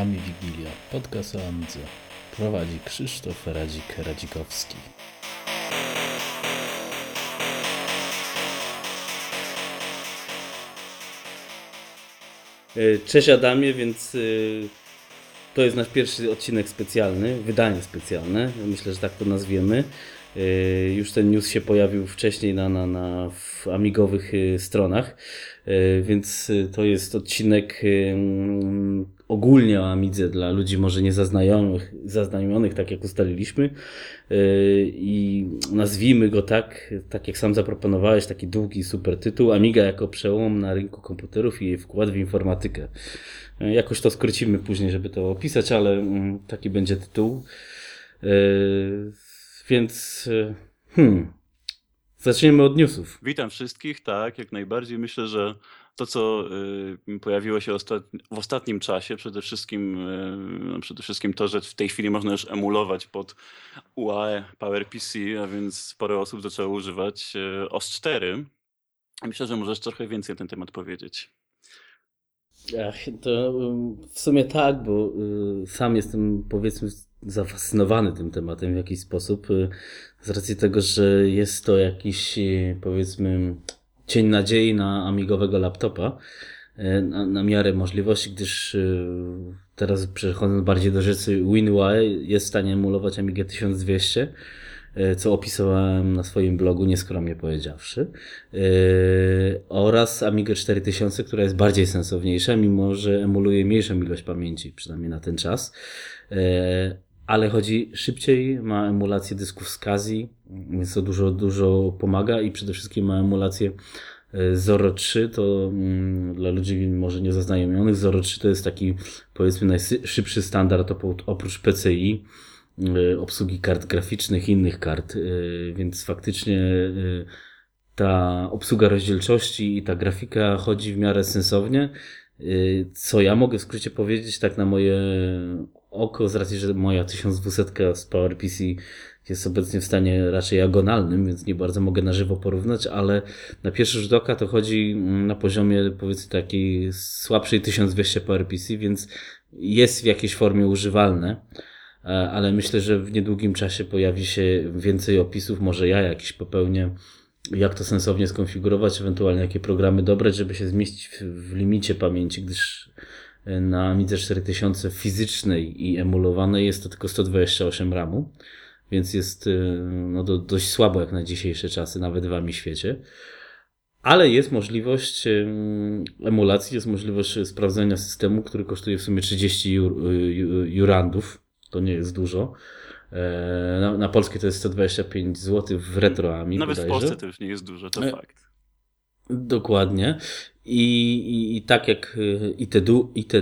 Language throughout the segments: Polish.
Ami Wigilia, podcast o Amidze. Prowadzi Krzysztof Radzik-Radzikowski. E, Cześć Adamie, więc e, to jest nasz pierwszy odcinek specjalny, wydanie specjalne, myślę, że tak to nazwiemy. E, Już ten news się pojawił wcześniej na, na, na w amigowych stronach, więc to jest odcinek ogólnie o Amidze dla ludzi może niezaznajomych, zaznajomionych, tak jak ustaliliśmy. E, I nazwijmy go tak, tak jak sam zaproponowałeś, taki długi super tytuł, Amiga jako przełom na rynku komputerów i jej wkład w informatykę. E, Jakoś to skrócimy później, żeby to opisać, ale mm, taki będzie tytuł. E, Więc, hmm, zaczniemy od newsów. Witam wszystkich, tak, jak najbardziej. Myślę, że to, co y, pojawiło się w ostatnim czasie, przede wszystkim, y, no, przede wszystkim to, że w tej chwili można już emulować pod UAE PowerPC, a więc sporo osób zaczęło używać y, OS 4. Myślę, że możesz trochę więcej na ten temat powiedzieć. Ach, to um, w sumie tak, bo sam jestem powiedzmy zafascynowany tym tematem w jakiś sposób, z racji tego, że jest to jakiś powiedzmy cień nadziei na amigowego laptopa y, na, na miarę możliwości, gdyż y, teraz przechodząc bardziej do rzeczy WinUI jest w stanie emulować Amigę 1200 y, co opisałem na swoim blogu, nieskromnie powiedziawszy, oraz Amigę 4000, która jest bardziej sensowniejsza, mimo że emuluje mniejszą ilość pamięci, przynajmniej na ten czas. Ale chodzi szybciej, ma emulację dysków z Kazi, więc to dużo, dużo pomaga i przede wszystkim ma emulację yy, Zoro 3, to mm, dla ludzi może niezaznajomionych, Zoro 3 to jest taki powiedzmy najszybszy standard oprócz PCI, y, obsługi kart graficznych innych kart, y, więc faktycznie ta obsługa rozdzielczości i ta grafika chodzi w miarę sensownie. Co ja mogę w skrócie powiedzieć, tak na moje oko, z racji, że moja 1200 z PowerPC jest obecnie w stanie raczej agonalnym, więc nie bardzo mogę na żywo porównać, ale na pierwszy rzut oka to chodzi mm, na poziomie powiedzmy takiej słabszej 1200 PowerPC, więc jest w jakiejś formie używalne. E, ale myślę, że w niedługim czasie pojawi się więcej opisów, może ja jakiś popełnię, jak to sensownie skonfigurować, ewentualnie jakie programy dobrać, żeby się zmieścić w, limicie pamięci, gdyż na Amidze 4000 fizycznej i emulowanej jest to tylko 128 RAMu, więc jest e, no, do, dość słabo jak na dzisiejsze czasy, nawet w AMI świecie. Ale jest możliwość em, emulacji, jest możliwość sprawdzenia systemu, który kosztuje w sumie 30 jur, ju- jurandów. To nie jest dużo. E, Na, na polskie to jest 125 zł w retroami. Nawet w bodajże. Polsce to już nie jest dużo, to E, fakt. Dokładnie. I, i, i tak jak y, ITU, IT,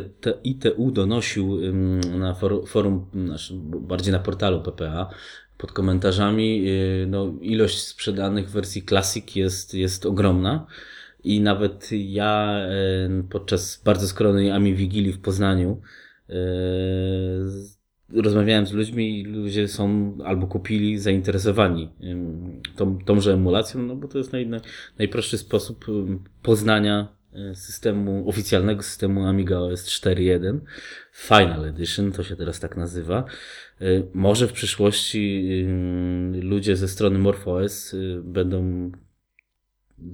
ITU donosił na for, forum, znaczy bardziej na portalu PPA, pod komentarzami, y, no, ilość sprzedanych wersji Classic jest, jest ogromna. I nawet ja y, podczas bardzo skromnej Ami Wigilii w Poznaniu rozmawiałem z ludźmi i ludzie są albo kupili, zainteresowani tą, tąże emulacją, no bo to jest naj, naj, najprostszy sposób poznania y, systemu, oficjalnego systemu Amiga OS 4.1 Final Edition, to się teraz tak nazywa. Y, Może w przyszłości ludzie ze strony MorphOS y, będą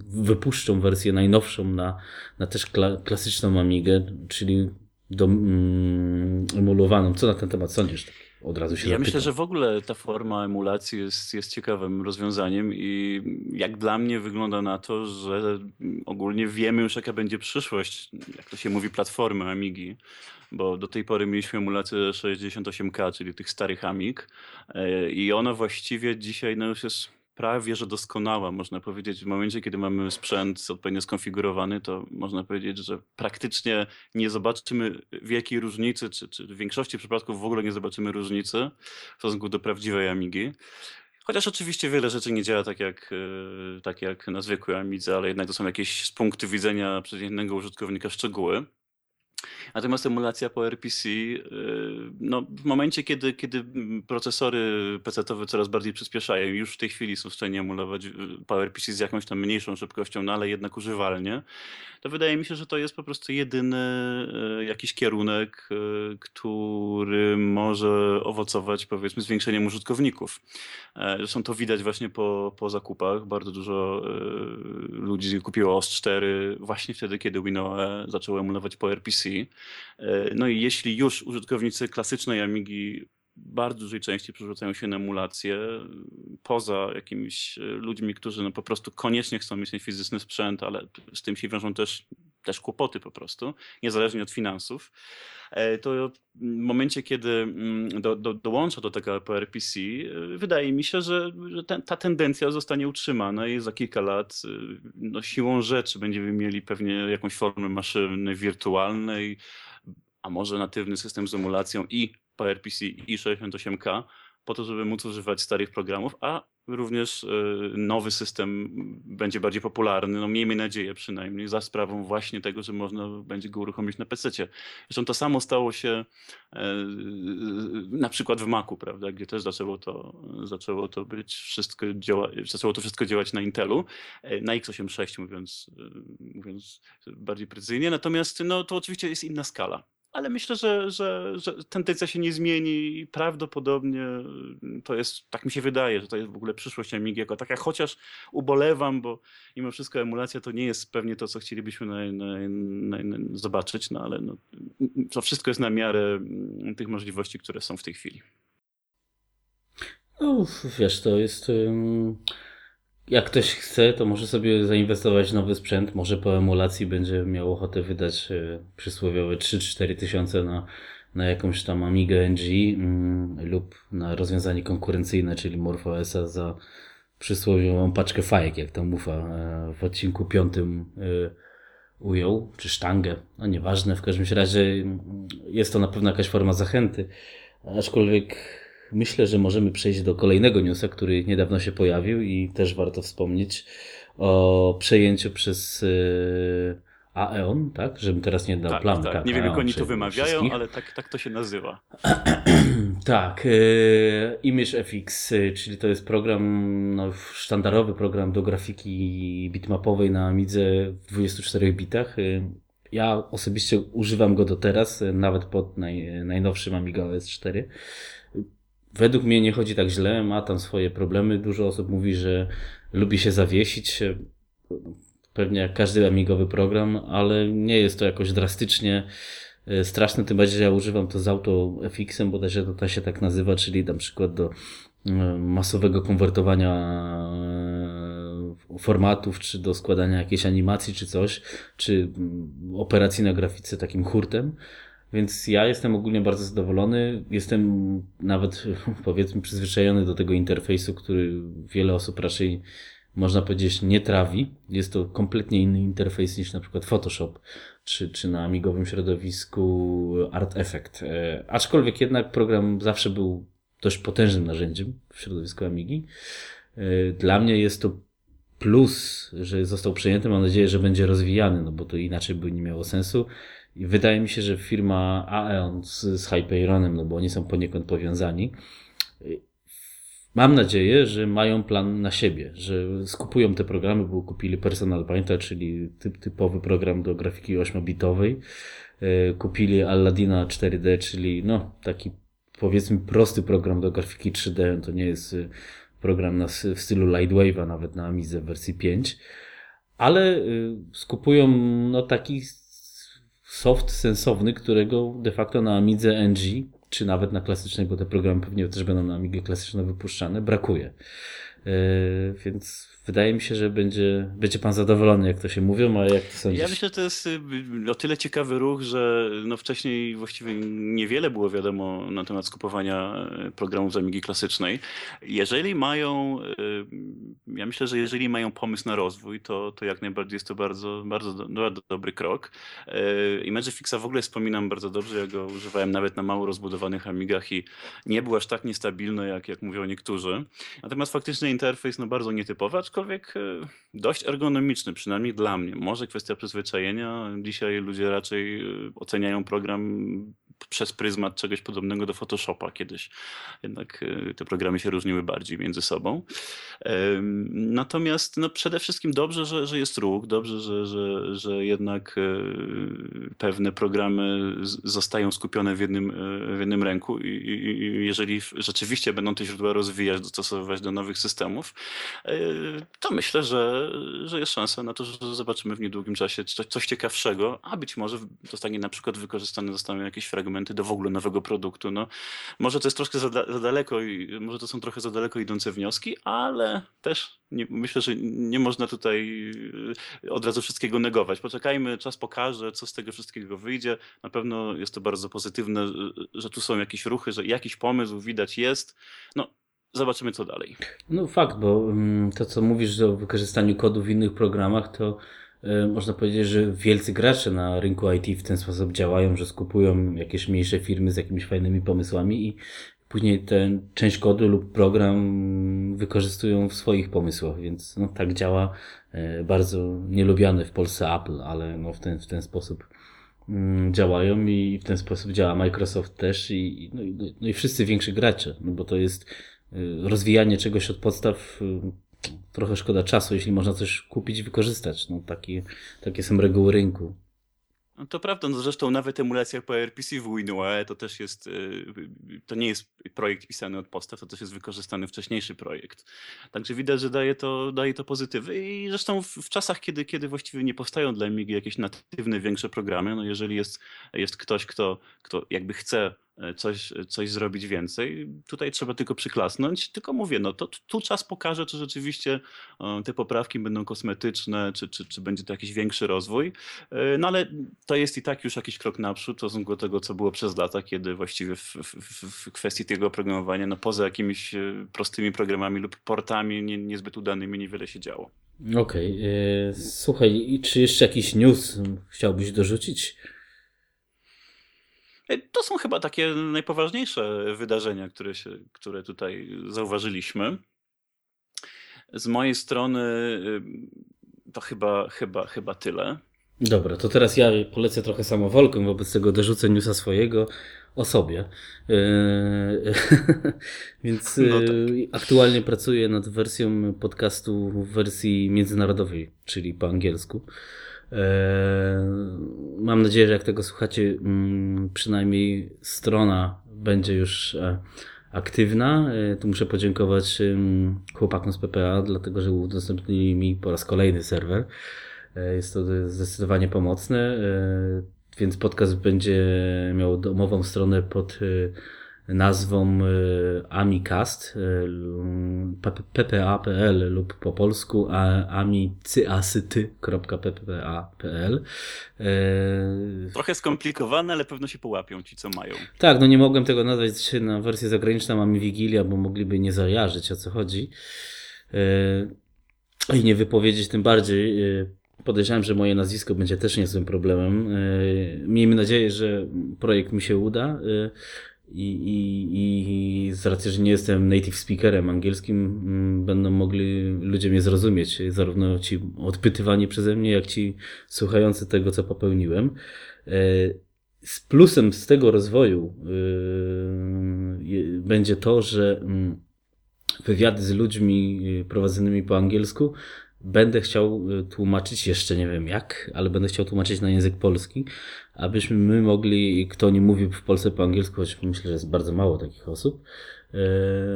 wypuszczą wersję najnowszą na, na też kla, klasyczną Amigę, czyli do, mm, emulowaną. Co na ten temat sądzisz? Tak Od razu się Ja myślę, zapytam. że w ogóle ta forma emulacji jest, jest ciekawym rozwiązaniem i jak dla mnie wygląda na to, że ogólnie wiemy już jaka będzie przyszłość, jak to się mówi, platformy Amigi, bo do tej pory mieliśmy emulację 68K, czyli tych starych Amig e, i ona właściwie dzisiaj no już jest prawie, że doskonała, można powiedzieć. W momencie, kiedy mamy sprzęt odpowiednio skonfigurowany, to można powiedzieć, że praktycznie nie zobaczymy wielkiej różnicy, czy, czy w większości przypadków w ogóle nie zobaczymy różnicy w stosunku do prawdziwej Amigi. Chociaż oczywiście wiele rzeczy nie działa tak jak, e, tak jak na zwykłej Amidze, ale jednak to są jakieś z punktu widzenia przeciętnego użytkownika szczegóły. Natomiast emulacja po RPC, no, w momencie, kiedy, kiedy procesory PC-owe coraz bardziej przyspieszają, już w tej chwili są w stanie emulować PowerPC z jakąś tam mniejszą szybkością, no ale jednak używalnie, to wydaje mi się, że to jest po prostu jedyny e, jakiś kierunek, e, który może owocować powiedzmy zwiększeniem użytkowników. E, zresztą to widać właśnie po, po zakupach. Bardzo dużo ludzi kupiło OS 4 właśnie wtedy, kiedy WinOE zaczęło emulować po RPC. No i jeśli już użytkownicy klasycznej Amigi bardzo dużej części przerzucają się na emulację, poza jakimiś e, ludźmi, którzy no po prostu koniecznie chcą mieć ten fizyczny sprzęt, ale z tym się wiążą też, też kłopoty po prostu, niezależnie od finansów, e, to w momencie, kiedy mm, do, do, dołącza do tego PRPC, e, wydaje mi się, że, że ten, ta tendencja zostanie utrzymana i za kilka lat no, siłą rzeczy będziemy mieli pewnie jakąś formę maszyny wirtualnej, a może natywny system z emulacją i PowerPC i 68K po to, żeby móc używać starych programów, a również e, nowy system będzie bardziej popularny, no miejmy nadzieję przynajmniej, za sprawą właśnie tego, że można będzie go uruchomić na PC. Zresztą to samo stało się e, na przykład w Macu, prawda, gdzie też zaczęło to, zaczęło to być wszystko działa, zaczęło to wszystko działać na Intelu, e, na x86 mówiąc, mówiąc bardziej precyzyjnie, natomiast no, to oczywiście jest inna skala ale myślę, że, że, że tendencja się nie zmieni i prawdopodobnie y, to jest, tak mi się wydaje, że to jest w ogóle przyszłość Amigi jako taka, chociaż ubolewam, bo mimo wszystko emulacja to nie jest pewnie to, co chcielibyśmy na, na, na, zobaczyć, no ale no, to wszystko jest na miarę mm, tych możliwości, które są w tej chwili. No, wiesz, to jest... Um jak ktoś chce, to może sobie zainwestować w nowy sprzęt. Może po emulacji będzie miał ochotę wydać e, przysłowiowe 3-4 tysiące na, na jakąś tam Amiga NG mm, lub na rozwiązanie konkurencyjne, czyli MorphOSa za przysłowiową paczkę fajek, jak tam Mufa e, w odcinku piątym e, ujął, czy sztangę, no nieważne, w każdym razie mm, jest to na pewno jakaś forma zachęty, aczkolwiek myślę, że możemy przejść do kolejnego newsa, który niedawno się pojawił i też warto wspomnieć o przejęciu przez yy, Aeon, tak? Żebym teraz nie dał tak, plamy. Tak. tak, nie wiem, jak oni to wymawiają, wszystkich. ale tak, tak to się nazywa. tak. Yy, Image FX, yy, czyli to jest program, no, sztandarowy program do grafiki bitmapowej na Amidze w 24 bitach. Ja osobiście używam go do teraz, nawet pod naj, najnowszym Amiga OS 4 według mnie nie chodzi tak źle, ma tam swoje problemy. Dużo osób mówi, że lubi się zawiesić, pewnie jak każdy amigowy program, ale nie jest to jakoś drastycznie e, straszne, tym bardziej, że ja używam to z AutoFX-em, bo też to się tak nazywa, czyli na przykład do e, masowego konwertowania e, formatów, czy do składania jakiejś animacji, czy coś, czy mm, operacji na grafice takim hurtem. Więc ja jestem ogólnie bardzo zadowolony. Jestem nawet, powiedzmy, przyzwyczajony do tego interfejsu, który wiele osób raczej, można powiedzieć, nie trawi. Jest to kompletnie inny interfejs niż na przykład Photoshop, czy, czy na amigowym środowisku Art Effect. E, aczkolwiek jednak program zawsze był dość potężnym narzędziem w środowisku Amigi. E, dla mnie jest to plus, że został przejęty. Mam nadzieję, że będzie rozwijany, no bo to inaczej by nie miało sensu. I wydaje mi się, że firma Aeon z, z Hyperionem, no bo oni są poniekąd powiązani, mam nadzieję, że mają plan na siebie, że skupują te programy, bo kupili Personal Painter, czyli typ, typowy program do grafiki 8-bitowej, e, kupili Aladdina 4D, czyli no taki powiedzmy prosty program do grafiki 3D, to nie jest e, program na, w stylu Lightwave'a, nawet na Amizę w wersji 5, ale skupują no taki soft sensowny, którego de facto na Amidze NG, czy nawet na klasycznej, bo te programy pewnie też będą na Amigę klasyczne wypuszczane, brakuje. Yy, więc wydaje mi się, że będzie, będzie pan zadowolony, jak to się mówią, a jak to sądzisz? Ja myślę, że to jest y, o tyle ciekawy ruch, że no wcześniej właściwie niewiele było wiadomo na temat skupowania y, programów z Amigi klasycznej. Jeżeli mają, y, ja myślę, że jeżeli mają pomysł na rozwój, to, to jak najbardziej jest to bardzo, bardzo, do, bardzo dobry krok. Image Fixa w ogóle wspominam bardzo dobrze, ja go używałem nawet na mało rozbudowanych Amigach i nie był aż tak niestabilny, jak, jak mówią niektórzy. Natomiast faktycznie interfejs no bardzo nietypowy, aczkolwiek e, dość ergonomiczny, przynajmniej dla mnie. Może kwestia przyzwyczajenia. Dzisiaj ludzie raczej e, oceniają program przez pryzmat czegoś podobnego do Photoshopa kiedyś. Jednak e, te programy się różniły bardziej między sobą. Natomiast no przede wszystkim dobrze, że, że jest ruch, dobrze, że, że, że jednak pewne programy zostają skupione w jednym, w jednym ręku i, i jeżeli rzeczywiście będą te źródła rozwijać, dostosowywać do nowych systemów, to myślę, że, że jest szansa na to, że zobaczymy w niedługim czasie coś, coś ciekawszego, a być może zostanie na przykład wykorzystane zostaną jakieś fragmenty do w ogóle nowego produktu. No, może to jest troszkę za, za daleko może to są trochę za daleko idące wnioski, ale też nie, myślę, że nie można tutaj y, od razu wszystkiego negować. Poczekajmy, czas pokaże, co z tego wszystkiego wyjdzie. Na pewno jest to bardzo pozytywne, że tu są jakieś ruchy, że jakiś pomysł widać jest. No, zobaczymy co dalej. No fakt, bo mm, to co mówisz o wykorzystaniu kodu w innych programach, to y, można powiedzieć, że wielcy gracze na rynku IT w ten sposób działają, że skupują jakieś mniejsze firmy z jakimiś fajnymi pomysłami i później tę część kodu lub program wykorzystują w swoich pomysłach, więc no, tak działa y, bardzo nielubiany w Polsce Apple, ale no, w, ten, w ten sposób mm, działają i w ten sposób działa Microsoft też i, no, i, no i wszyscy więksi gracze, no bo to jest Y, rozwijanie czegoś od podstaw trochę szkoda czasu, jeśli można coś kupić i wykorzystać. No, takie, takie są reguły rynku. No to prawda, no zresztą nawet emulacja PowerPC w WinUAE to też jest, y, to nie jest projekt pisany od podstaw, to też jest wykorzystany wcześniejszy projekt. Także widać, że daje to, daje to pozytywy i zresztą w, w czasach, kiedy, kiedy właściwie nie powstają dla Amigi jakieś natywne, większe programy, no jeżeli jest, jest ktoś, kto, kto jakby chce coś, coś zrobić więcej. Tutaj trzeba tylko przyklasnąć. Tylko mówię, no to tu czas pokaże, czy rzeczywiście e, te poprawki będą kosmetyczne, czy, czy, czy będzie to jakiś większy rozwój. E, no ale to jest i tak już jakiś krok naprzód w stosunku do tego, co było przez lata, kiedy właściwie w, w, w kwestii tego oprogramowania, no poza jakimiś prostymi programami lub portami nie, niezbyt udanymi, niewiele się działo. Okej. Okay. Słuchaj, czy jeszcze jakiś news chciałbyś dorzucić? E, to są chyba takie najpoważniejsze wydarzenia, które, się, które tutaj zauważyliśmy. Z mojej strony y, to chyba, chyba, chyba tyle. Dobra, to teraz ja polecę trochę samowolką, wobec tego dorzucę newsa swojego o sobie. Yy, więc no tak. Y, aktualnie pracuję nad wersją podcastu w wersji międzynarodowej, czyli po angielsku. E, mam nadzieję, że jak tego słuchacie, mm, przynajmniej strona będzie już e, aktywna. E, tu muszę podziękować chłopakom z PPA, dlatego że udostępnili mi po raz kolejny serwer. Jest to zdecydowanie pomocne, więc podcast będzie miał domową stronę pod nazwą e, AmiCast, e, ppa.pl lub po polsku amicyasyty.ppa.pl e, Trochę skomplikowane, ale pewno się połapią ci, co mają. Tak, no nie mogłem tego nazwać na wersję zagraniczną Mamy Wigilia, bo mogliby nie zajarzyć o co chodzi. I nie wypowiedzieć tym bardziej. Podejrzewam, że moje nazwisko będzie też niezłym problemem. Miejmy nadzieję, że projekt mi się uda. I, i, I z racji, że nie jestem native speakerem angielskim, mm, będą mogli ludzie mnie zrozumieć, zarówno ci odpytywani przeze mnie, jak ci słuchający tego, co popełniłem. E, z plusem z tego rozwoju yy, będzie to, że mm, wywiady z ludźmi y, prowadzonymi po angielsku będę chciał tłumaczyć, jeszcze nie wiem jak, ale będę chciał tłumaczyć na język polski, abyśmy my mogli, kto nie mówi w Polsce po angielsku, choć myślę, że jest bardzo mało takich osób, y,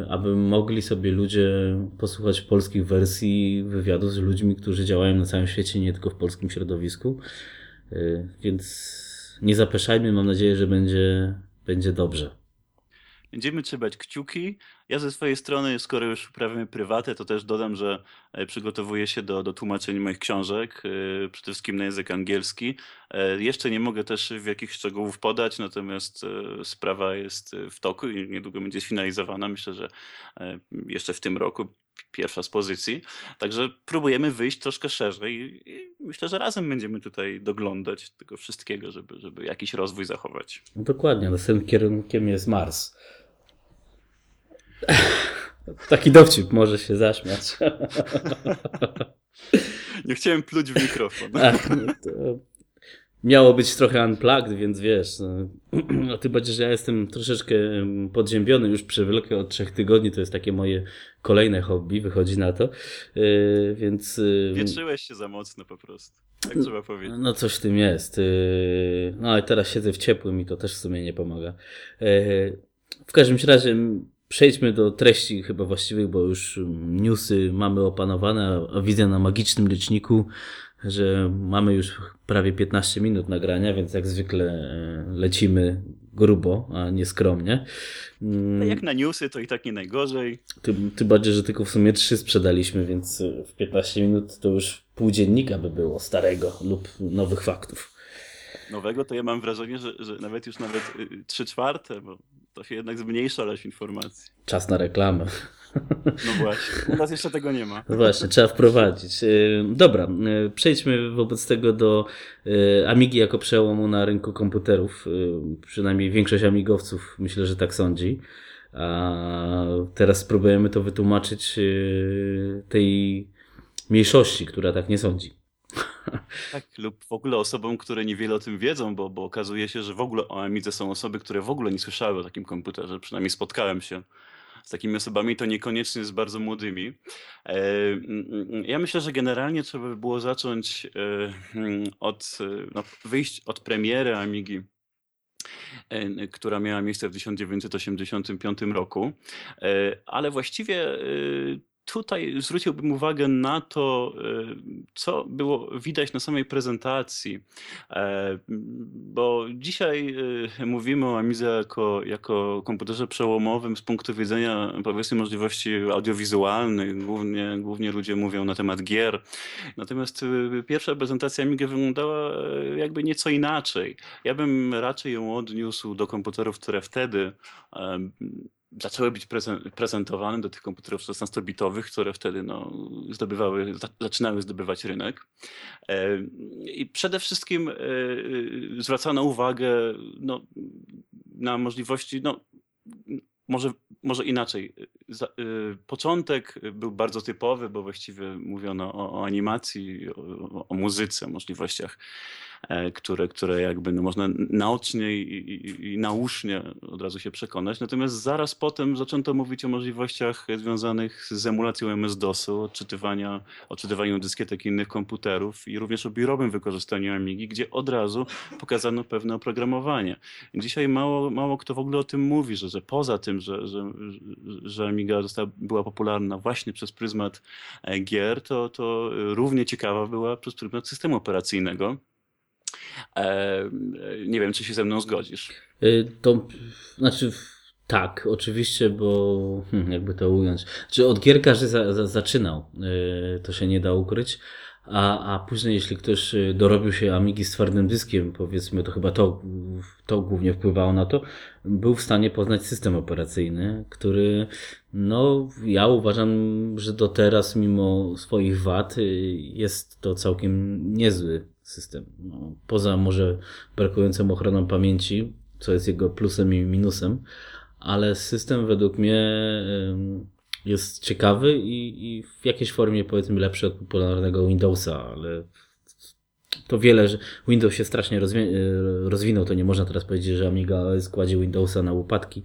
aby mogli sobie ludzie posłuchać polskich wersji wywiadu z ludźmi, którzy działają na całym świecie, nie tylko w polskim środowisku. Y, więc nie zapeszajmy, mam nadzieję, że będzie, będzie dobrze. Będziemy trzymać kciuki. Ja ze swojej strony, skoro już uprawiamy prywatę, to też dodam, że e, przygotowuję się do, do tłumaczeń moich książek, e, przede wszystkim na język angielski. E, jeszcze nie mogę też w jakichś szczegółów podać, natomiast sprawa jest w toku i niedługo będzie sfinalizowana. Myślę, że jeszcze w tym roku pierwsza z pozycji. Także próbujemy wyjść troszkę szerzej i myślę, że razem będziemy tutaj doglądać tego wszystkiego, żeby, żeby jakiś rozwój zachować. No dokładnie, następnym kierunkiem jest Mars. Taki dowcip może się zaśmiać. Nie chciałem pluć w mikrofon. Ach, no miało być trochę unplugged, więc wiesz, no, no ty bardziej, że ja jestem troszeczkę podziębiony już przewlekle od trzech tygodni, to jest takie moje kolejne hobby, wychodzi na to, yy, więc... Wietrzyłeś się za mocno po prostu, tak trzeba powiedzieć. No coś w tym jest. Yy, no i teraz siedzę w ciepłym i to też w sumie nie pomaga. Yy, w każdym razie przejdźmy do treści chyba właściwych, bo już newsy mamy opanowane, a widzę na magicznym liczniku, że mamy już prawie 15 minut nagrania, więc jak zwykle e, lecimy grubo, a nie skromnie. Mm. Jak na newsy to i tak nie najgorzej. Tym, tym bardziej, że tylko w sumie trzy sprzedaliśmy, więc e, w 15 minut to już pół dziennika by było starego lub nowych faktów. Nowego to ja mam wrażenie, że, że nawet już nawet y, trzy czwarte, bo to się jednak zmniejsza ilość informacji. Czas na reklamę. No właśnie, u nas jeszcze tego nie ma. No właśnie, trzeba wprowadzić. Y, dobra, y, przejdźmy wobec tego do y, Amigi jako przełomu na rynku komputerów. Przynajmniej większość amigowców myślę, że tak sądzi. A teraz spróbujemy to wytłumaczyć tej mniejszości, która tak nie sądzi. Tak, lub w ogóle osobom, które niewiele o tym wiedzą, bo, bo okazuje się, że w ogóle o Amidze są osoby, które w ogóle nie słyszały o takim komputerze. Przynajmniej spotkałem się z takimi osobami, to niekoniecznie z bardzo młodymi. E, mm, mm, ja myślę, że generalnie trzeba by było zacząć e, mm, od, no, wyjść od premiery Amigi e, która miała miejsce w 1985 roku, ale właściwie tutaj zwróciłbym uwagę na to, e, co było widać na samej prezentacji, e, bo dzisiaj e, mówimy o Amidze jako, jako komputerze przełomowym z punktu widzenia powiedzmy możliwości audiowizualnych, głównie, głównie ludzie mówią na temat gier, natomiast pierwsza prezentacja Amigi wyglądała jakby nieco inaczej. Ja bym raczej ją odniósł do komputerów, które wtedy zaczęły być prezentowane do tych komputerów 16-bitowych, które wtedy no, zdobywały, zaczynały zdobywać rynek. E, I przede wszystkim e, zwracano uwagę no, na możliwości, no, może, może inaczej. Początek był bardzo typowy, bo właściwie mówiono o, o animacji, o, o muzyce, możliwościach E, które, które jakby no można naocznie i, i, i nausznie od razu się przekonać. Natomiast zaraz potem zaczęto mówić o możliwościach związanych z emulacją MS-DOSu, odczytywania, odczytywaniu dyskietek innych komputerów i również o biurowym wykorzystaniu Amigi, gdzie od razu pokazano pewne oprogramowanie. Dzisiaj mało, mało kto w ogóle o tym mówi, że, że poza tym, że, że, że Amiga została, była popularna właśnie przez pryzmat e, gier, to, to równie ciekawa była przez pryzmat systemu operacyjnego. E, nie wiem, czy się ze mną zgodzisz. E, to znaczy. Tak, oczywiście, bo hmm, jakby to ująć. Czy od gier każdy za, za, zaczynał, e, to się nie da ukryć. A, a później, jeśli ktoś dorobił się Amigi z twardym dyskiem, powiedzmy, to chyba to, to głównie wpływało na to, był w stanie poznać system operacyjny, który, no, ja uważam, że do teraz, mimo swoich wad, jest to całkiem niezły system. No, poza może brakującą ochroną pamięci, co jest jego plusem i minusem, ale system według mnie jest ciekawy i, i w jakiejś formie powiedzmy lepszy od popularnego Windowsa, ale to wiele, że Windows się strasznie rozwinął, to nie można teraz powiedzieć, że Amiga składzie Windowsa na łopatki,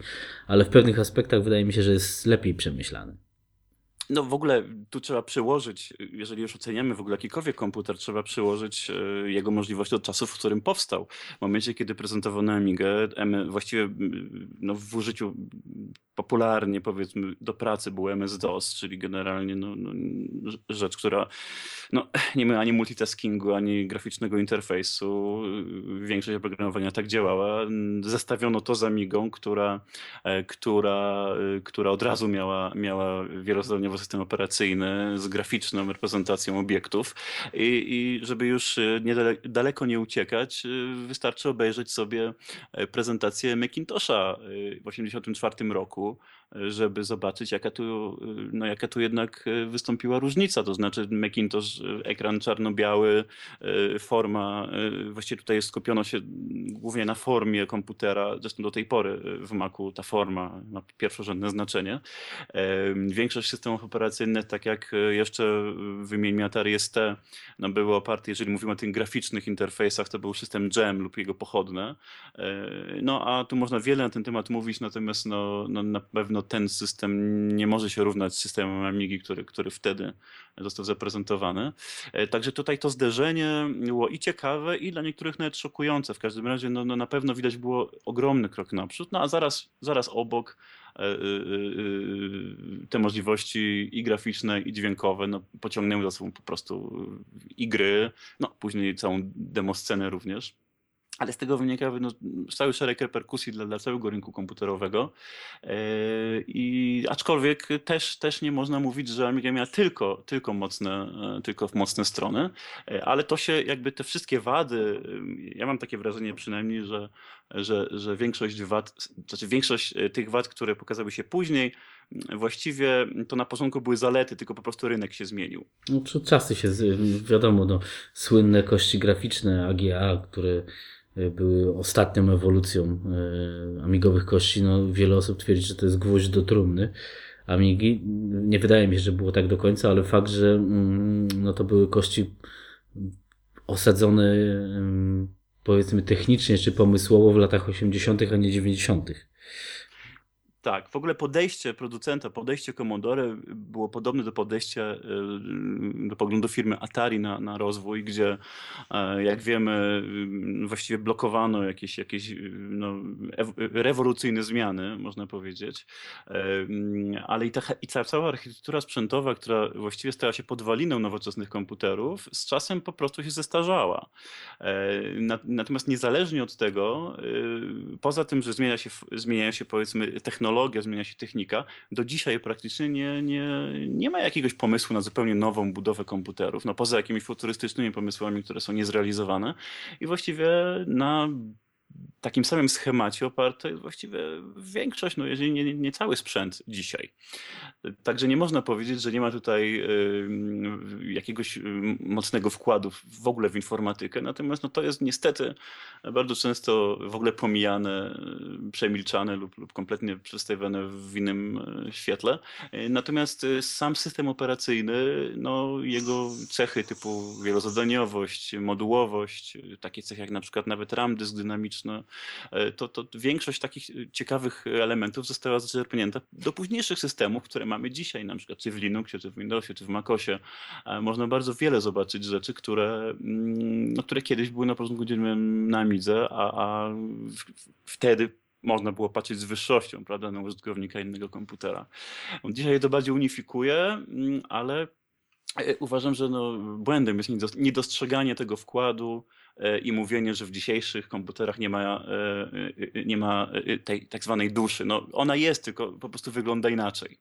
ale w pewnych aspektach wydaje mi się, że jest lepiej przemyślany. No w ogóle tu trzeba przyłożyć, jeżeli już oceniamy w ogóle jakikolwiek komputer, trzeba przyłożyć e, jego możliwości od czasu, w którym powstał. W momencie, kiedy prezentowano Amigę, właściwie no, w użyciu popularnie powiedzmy do pracy był MS-DOS, czyli generalnie no, no, rzecz, która no, nie ma ani multitaskingu, ani graficznego interfejsu. Większość oprogramowania tak działała. Zestawiono to z Amigą, która, e, która, e, która od razu miała, miała wielozdolniowy system operacyjny z graficzną reprezentacją obiektów i, i żeby już e, niedaleko, daleko nie uciekać, wystarczy obejrzeć sobie prezentację Macintosha w 1984 roku, people żeby zobaczyć, jaka tu, no, jaka tu jednak wystąpiła różnica. To znaczy Macintosh też ekran czarno-biały, forma, właściwie tutaj skupiono się głównie na formie komputera, zresztą do tej pory w Macu ta forma ma pierwszorzędne znaczenie. Większość systemów operacyjnych, tak jak jeszcze wymienimy Atari ST, no były oparte, jeżeli mówimy o tych graficznych interfejsach, to był system Jam lub jego pochodne. No a tu można wiele na ten temat mówić, natomiast no, no na pewno ten system nie może się równać z systemem Amigi, który, który wtedy został zaprezentowany. E, także tutaj to zderzenie było i ciekawe, i dla niektórych nawet szokujące. W każdym razie no, no na pewno widać było ogromny krok naprzód, no a zaraz, zaraz obok e, e, te możliwości i graficzne, i dźwiękowe no, pociągnęły za sobą po prostu i gry, no później całą demoscenę również ale z tego wynika no, cały szereg reperkusji dla, dla całego rynku komputerowego. Yy, I aczkolwiek też, też nie można mówić, że Amiga miała tylko, tylko, mocne, e, tylko mocne strony, e, ale to się jakby te wszystkie wady, ja mam takie wrażenie przynajmniej, że, że, że większość wad, znaczy większość tych wad, które pokazały się później, właściwie to na początku były zalety, tylko po prostu rynek się zmienił. No, czasy się, wiadomo, no, słynne kości graficzne AGA, które były ostatnią ewolucją e, amigowych kości. No, wiele osób twierdzi, że to jest gwóźdź do trumny Amigi. Nie wydaje mi się, że było tak do końca, ale fakt, że mm, no, to były kości osadzone powiedzmy technicznie czy pomysłowo w latach 80., a nie 90. Tak, w ogóle podejście producenta, podejście Commodore było podobne do podejścia, y, do poglądu firmy Atari na, na rozwój, gdzie e, jak wiemy y, właściwie blokowano jakieś, jakieś y, no, rewolucyjne zmiany, można powiedzieć, e, ale i, ta, i ta cała architektura sprzętowa, która właściwie stała się podwaliną nowoczesnych komputerów, z czasem po prostu się zestarzała. E, natomiast niezależnie od tego, poza tym, że zmienia się, zmieniają się powiedzmy technologie, technologia, zmienia się technika. Do dzisiaj praktycznie nie, nie, nie ma jakiegoś pomysłu na zupełnie nową budowę komputerów, no poza jakimiś futurystycznymi pomysłami, które są niezrealizowane i właściwie na takim samym schemacie oparta jest właściwie większość, no jeżeli nie, nie cały sprzęt dzisiaj. Także nie można powiedzieć, że nie ma tutaj y, jakiegoś y, mocnego wkładu w ogóle w informatykę, natomiast no to jest niestety bardzo często w ogóle pomijane, przemilczane lub, lub kompletnie przedstawione w innym świetle. Natomiast y, sam system operacyjny, no jego cechy typu wielozadaniowość, modułowość, takie cechy jak na przykład nawet RAM dysk dynamiczny, E, to, to większość takich e, ciekawych elementów została zaczerpnięta do późniejszych systemów, które mamy dzisiaj, na przykład czy w Linuxie, czy w Windowsie, czy w MacOsie. E, można bardzo wiele zobaczyć rzeczy, które, mm, no, które kiedyś były na porządku dziennym na Amidze, a, a wtedy można było patrzeć z wyższością, prawda, na użytkownika innego komputera. Dzisiaj to bardziej unifikuje, mm, ale uważam, że no, błędem jest niedostrzeganie tego wkładu i mówienie, że w dzisiejszych komputerach nie ma, e, e, nie ma tej tak zwanej duszy. No, ona jest, tylko po prostu wygląda inaczej.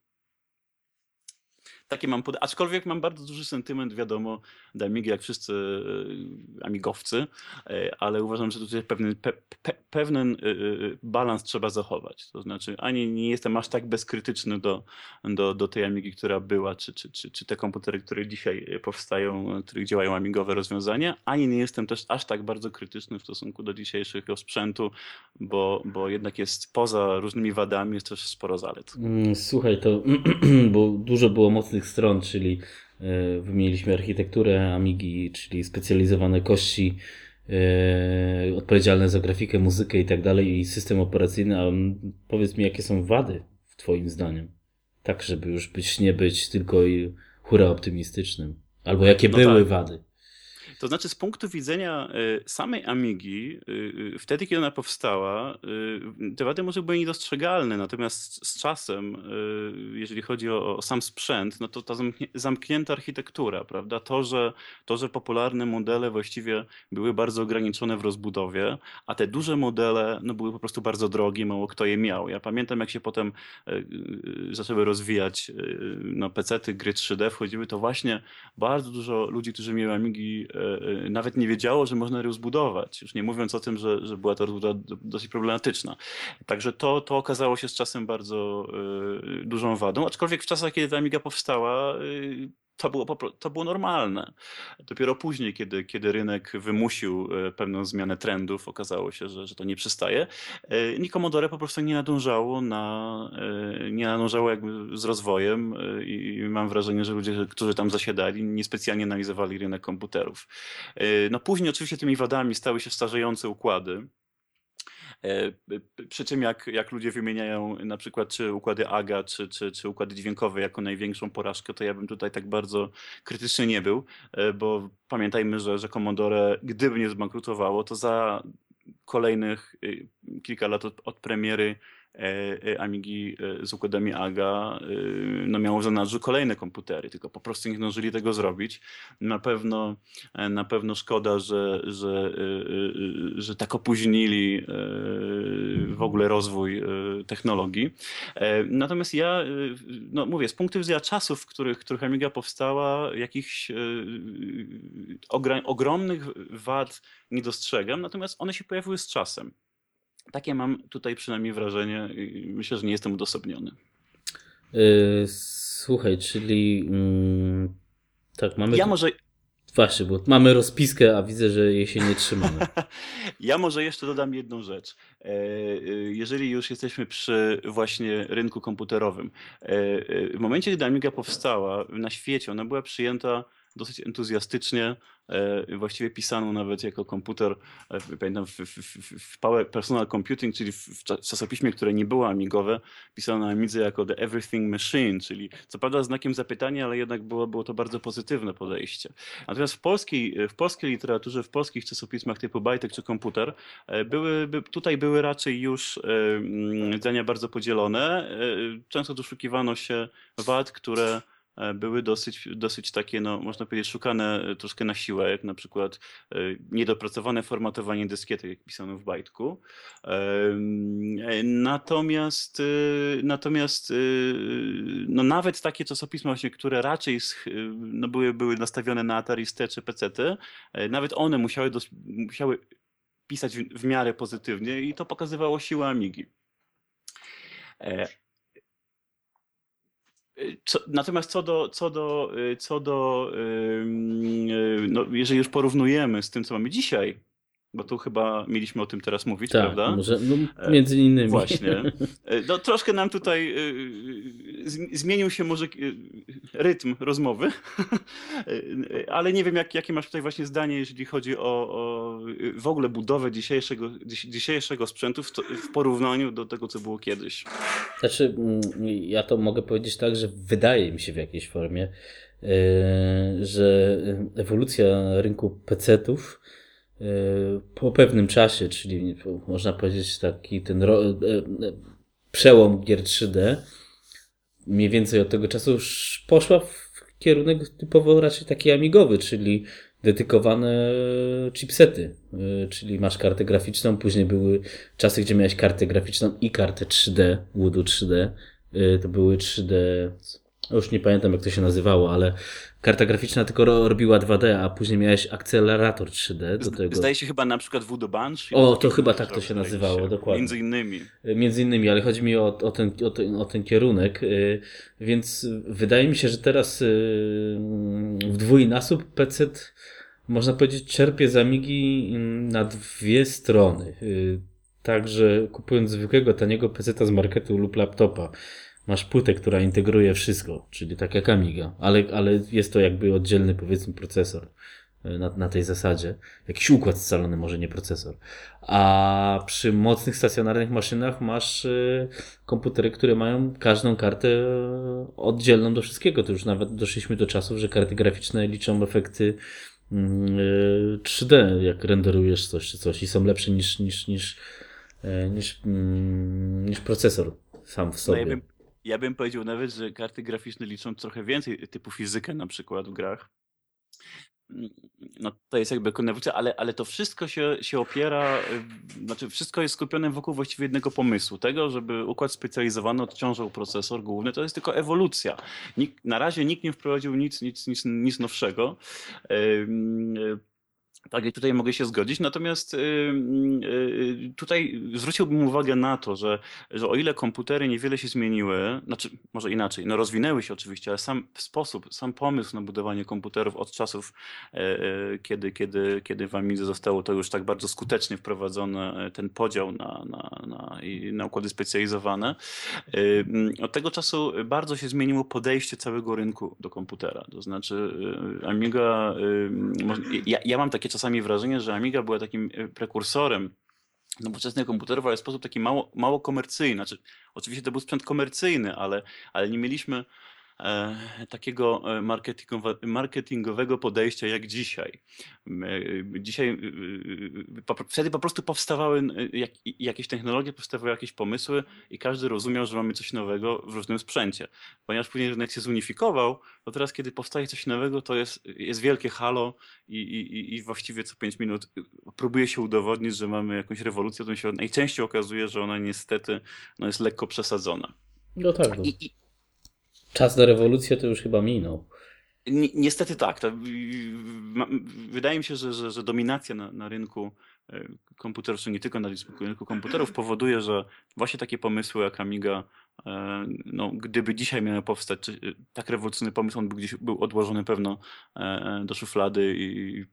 Takie mam pod... Aczkolwiek mam bardzo duży sentyment, wiadomo, do Amigi, jak wszyscy e, amigowcy, e, ale uważam, że tutaj pewien, pe, pe, pewien e, balans trzeba zachować. To znaczy, ani nie jestem aż tak bezkrytyczny do, do, do tej Amigi, która była, czy, czy, czy, czy te komputery, które dzisiaj powstają, których działają amigowe rozwiązania, ani nie jestem też aż tak bardzo krytyczny w stosunku do dzisiejszego sprzętu, bo, bo jednak jest poza różnymi wadami, jest też sporo zalet. Mm, słuchaj, to bo dużo było mocnych mocnych stron, czyli e, wymieniliśmy architekturę Amigi, czyli specjalizowane kości e, odpowiedzialne za grafikę, muzykę i tak dalej i system operacyjny. A powiedz mi, jakie są wady w Twoim zdaniem? Tak, żeby już być, nie być tylko i hura optymistycznym. Albo jakie no były tak. wady? To znaczy, z punktu widzenia y, samej Amigi, y, y, wtedy, kiedy ona powstała, te wady może były niedostrzegalne, natomiast z czasem, jeżeli chodzi o, o sam sprzęt, no to ta zamknięta architektura, prawda? To że, to, że popularne modele właściwie były bardzo ograniczone w rozbudowie, a te duże modele no, były po prostu bardzo drogie, mało kto je miał. Ja pamiętam, jak się potem zaczęły rozwijać no, PC-ty, gry 3D, wchodziły, to właśnie bardzo dużo ludzi, którzy mieli Amigi nawet nie wiedziało, że można rozbudować. Już nie mówiąc o tym, że, że była to rozbudowa dosyć problematyczna. Także to, to okazało się z czasem bardzo e, dużą wadą, aczkolwiek w czasach, kiedy ta Amiga powstała, e, to było, to było normalne. Dopiero później, kiedy, kiedy rynek wymusił e, pewną zmianę trendów, okazało się, że, że to nie przystaje. I Commodore po prostu nie nadążało, na, nie nadążało jakby z rozwojem i mam wrażenie, że ludzie, którzy tam zasiadali, niespecjalnie analizowali rynek komputerów. No później oczywiście tymi wadami stały się starzejące układy, E, przy czym jak, jak ludzie wymieniają na przykład czy układy AGA, czy, czy, czy układy dźwiękowe jako największą porażkę, to ja bym tutaj tak bardzo krytyczny nie był, e, bo pamiętajmy, że, że Commodore, gdyby nie zbankrutowało, to za kolejnych y, kilka lat od, od premiery E, e, Amigi e, z układami AGA no miało w zanadrzu kolejne komputery, tylko po prostu nie zdążyli tego zrobić. Na pewno, na pewno szkoda, że, że, że tak opóźnili w ogóle rozwój technologii. Natomiast ja, no mówię, z punktu widzenia czasów, w których, w których Amiga powstała, jakichś ogromnych wad nie dostrzegam, natomiast one się pojawiły z czasem. Takie mam tutaj przynajmniej wrażenie i myślę, że nie jestem odosobniony. Yy, słuchaj, czyli mm, tak, mamy. Ja może. Właśnie, bo mamy rozpiskę, a widzę, że jej się nie trzymamy. ja może jeszcze dodam jedną rzecz. E, e, jeżeli już jesteśmy przy właśnie rynku komputerowym, e, w momencie, gdy Amiga powstała na świecie, ona była przyjęta dosyć entuzjastycznie, e, właściwie pisaną nawet jako komputer, e, pamiętam w, w, w Personal Computing, czyli w, czasopiśmie, które nie było amigowe, pisano na Amidze jako The Everything Machine, czyli co prawda znakiem zapytania, ale jednak było, było to bardzo pozytywne podejście. Natomiast w polskiej, w polskiej literaturze, w polskich czasopismach typu Bajtek czy Komputer, e, były, by, tutaj były raczej już zdania bardzo podzielone. Często doszukiwano się wad, które były dosyć, dosyć takie, no, można powiedzieć, szukane e, troszkę na siłę, jak na przykład e, niedopracowane formatowanie dyskietek, jak pisano w bajtku. Natomiast, natomiast no, nawet takie czasopisma, właśnie, które raczej no, były, były nastawione na Atari ST czy PC, nawet one musiały, dos- musiały pisać w, w miarę pozytywnie i to pokazywało siłę Amigi. Co, natomiast co do, co do, co do no, jeżeli już porównujemy z tym, co mamy dzisiaj, bo tu chyba mieliśmy o tym teraz mówić, tak, prawda? Może, no, e, między innymi. Właśnie. E, no, troszkę nam tutaj e, zmienił się może rytm rozmowy, ale nie wiem, jak, jakie masz tutaj właśnie zdanie, jeżeli chodzi o, o w ogóle budowę dzisiejszego, dzisiejszego sprzętu w, to, w porównaniu do tego, co było kiedyś. Znaczy, mm, ja to mogę powiedzieć tak, że wydaje mi się w jakiejś formie, że ewolucja rynku PC-ów po pewnym czasie, czyli można powiedzieć taki ten e, e, przełom gier 3D, mniej więcej od tego czasu już poszła w kierunek typowo raczej taki amigowy, czyli dedykowane chipsety, e, czyli masz kartę graficzną, później były czasy, gdzie miałeś kartę graficzną i kartę 3D, Woodu 3D, to były 3D, już nie pamiętam jak to się nazywało, ale karta graficzna tylko robiła 2D, a później miałeś akcelerator 3D do tego. Zdaje się chyba na przykład Voodoo Bunch. O, to chyba tak to się nazywało, się. dokładnie. Między innymi. E, między innymi, ale chodzi mi o, o, ten, o, ten, o ten kierunek, e, więc wydaje mi się, że teraz e, w dwójnasób PC można powiedzieć czerpie z Amigi na dwie strony. Także kupując zwykłego, taniego PC z marketu lub laptopa, masz płytę, która integruje wszystko, czyli tak jak Amiga, ale, ale jest to jakby oddzielny powiedzmy procesor e, na, na tej zasadzie. Jakiś układ scalony, może nie procesor. A przy mocnych stacjonarnych maszynach masz y, komputery, które mają każdą kartę oddzielną do wszystkiego. To już nawet doszliśmy do czasów, że karty graficzne liczą efekty y, mm, 3D, jak renderujesz coś czy coś i są lepsze niż, niż, niż, niż, mm, niż procesor sam w sobie. No ja bym ja bym powiedział nawet, że karty graficzne liczą trochę więcej typu fizykę na przykład w grach. Mm, no, to jest jakby konewucja, ale, ale to wszystko się, się opiera, znaczy wszystko jest skupione wokół właściwie jednego pomysłu. Tego, żeby układ specjalizowany odciążał procesor główny, to jest tylko ewolucja. Nikt, na razie nikt nie wprowadził nic, nic, nic, nic nowszego. Yy, Tak, i tutaj mogę się zgodzić. Natomiast y, y, tutaj zwróciłbym uwagę na to, że, że o ile komputery niewiele się zmieniły, znaczy może inaczej, no rozwinęły się oczywiście, ale sam sposób, sam pomysł na budowanie komputerów od czasów, e, e, kiedy, kiedy, kiedy w Amidze zostało to już tak bardzo skutecznie wprowadzone, ten podział na, na, na, na układy specjalizowane, y, od tego czasu bardzo się zmieniło podejście całego rynku do komputera. To znaczy Amiga, ja, ja mam takie czasami wrażenie, że Amiga była takim e, prekursorem nowoczesnych komputerów, ale w sposób taki mało, mało komercyjny. Znaczy, oczywiście to był sprzęt komercyjny, ale, ale nie mieliśmy takiego e, marketingowe, marketingowego podejścia jak dzisiaj. E, dzisiaj wtedy po prostu powstawały jakieś technologie, powstawały jakieś pomysły i każdy rozumiał, że mamy coś nowego w różnym sprzęcie. Ponieważ później rynek się zunifikował, to teraz kiedy powstaje coś nowego, to jest, jest wielkie halo i, i, i właściwie co 5 minut próbuje się udowodnić, że mamy jakąś rewolucję, to się najczęściej okazuje, że ona niestety no, jest lekko przesadzona. No tak. No. I, Czas na rewolucję to już chyba minął. Niestety tak. To, wydaje mi się, że, że, że dominacja na, na rynku e, komputerów, nie tylko na rynku komputerów, powoduje, że właśnie takie pomysły jak Amiga no, gdyby dzisiaj miał powstać tak rewolucyjny pomysł, on by gdzieś był odłożony pewno e, do szuflady i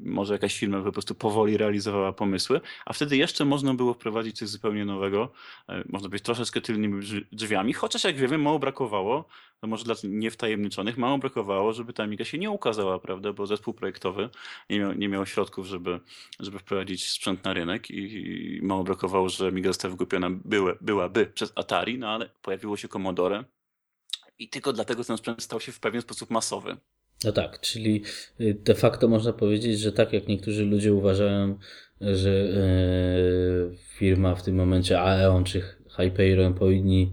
może jakaś firma po prostu powoli realizowała pomysły, a wtedy jeszcze można było wprowadzić coś zupełnie nowego, e, można być troszeczkę tylnymi drzwiami, chociaż jak wiemy mało brakowało, no może dla niewtajemniczonych, mało brakowało, żeby ta Amiga się nie ukazała, prawda, bo zespół projektowy nie miał, nie miał środków, żeby, żeby wprowadzić sprzęt na rynek i, i mało brakowało, że Amiga została wykupiona były, byłaby przez Atari, no ale pojawiło się Commodore i tylko dlatego ten sprzęt stał się w pewien sposób masowy. No tak, czyli y, de facto można powiedzieć, że tak jak niektórzy ludzie uważają, że y, firma w tym momencie Aeon czy Hyperion powinni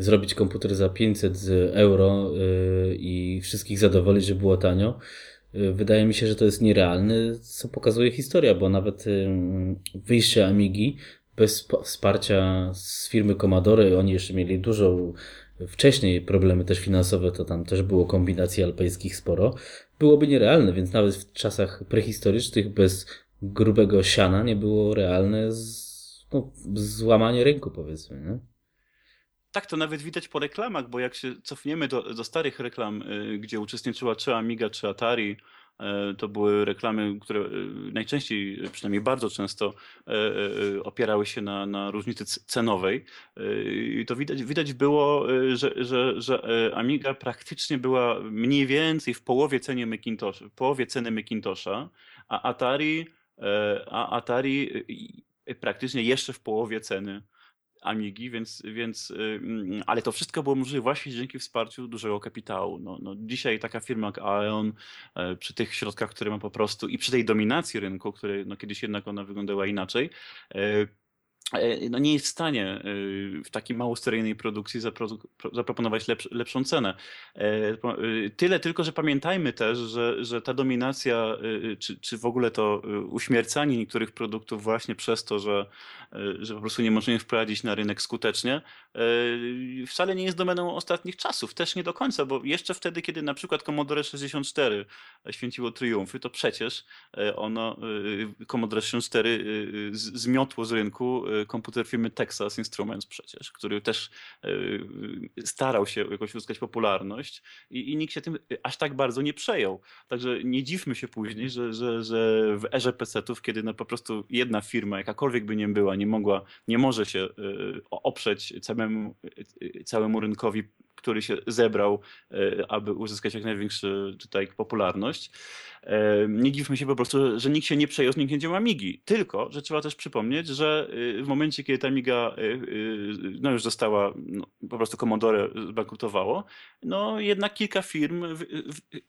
zrobić komputer za 500 euro y, i wszystkich zadowolić, że było tanio. Wydaje mi się, że to jest nierealne, co pokazuje historia, bo nawet wyjście Amigi bez wsparcia z firmy Commodore, oni jeszcze mieli dużo wcześniej problemy też finansowe, to tam też było kombinacji alpejskich sporo, byłoby nierealne, więc nawet w czasach prehistorycznych bez grubego siana nie było realne z, no, złamanie rynku powiedzmy. Nie? Tak, to nawet widać po reklamach, bo jak się cofniemy do, do starych reklam, y, gdzie uczestniczyła czy Amiga, czy Atari, E, to były reklamy, które e, najczęściej, przynajmniej bardzo często opierały się na, na różnicy cenowej. I to widać, widać było, że, że, że Amiga praktycznie była mniej więcej w połowie, połowie ceny Macintosha, a Atari, a Atari praktycznie jeszcze w połowie ceny Amigi, więc, więc mm, ale to wszystko było możliwe właśnie dzięki wsparciu dużego kapitału. No, no dzisiaj taka firma jak Aeon e, przy tych środkach, które ma po prostu i przy tej dominacji rynku, której no kiedyś jednak ona wyglądała inaczej, E, no nie jest w stanie y, w takiej małosteryjnej produkcji zaproponować lepsz, lepszą cenę. E, y, tyle tylko, że pamiętajmy też, że, że ta dominacja, y, czy, czy w ogóle to uśmiercanie niektórych produktów właśnie przez to, że, że po prostu nie możemy wprowadzić na rynek skutecznie, wcale nie jest domeną ostatnich czasów. Też nie do końca, bo jeszcze wtedy, kiedy na przykład Commodore 64 święciło triumfy, to przecież ono, Commodore 64 zmiotło z rynku komputer firmy Texas Instruments przecież, który też e, starał się jakoś uzyskać popularność i, i nikt się tym aż tak bardzo nie przejął. Także nie dziwmy się później, że, że, że w erze PC-ów, kiedy no po prostu jedna firma, jakakolwiek by nie była, nie mogła, nie może się e, oprzeć całemu, e, całemu rynkowi który się zebrał, aby uzyskać jak największą tutaj popularność. Nie dziwmy się po prostu, że nikt się nie przejął z nikiem Amigi. Tylko, że trzeba też przypomnieć, że y, w momencie, kiedy ta Amiga no już została, no, po prostu Commodore zbankrutowało, no jednak kilka firm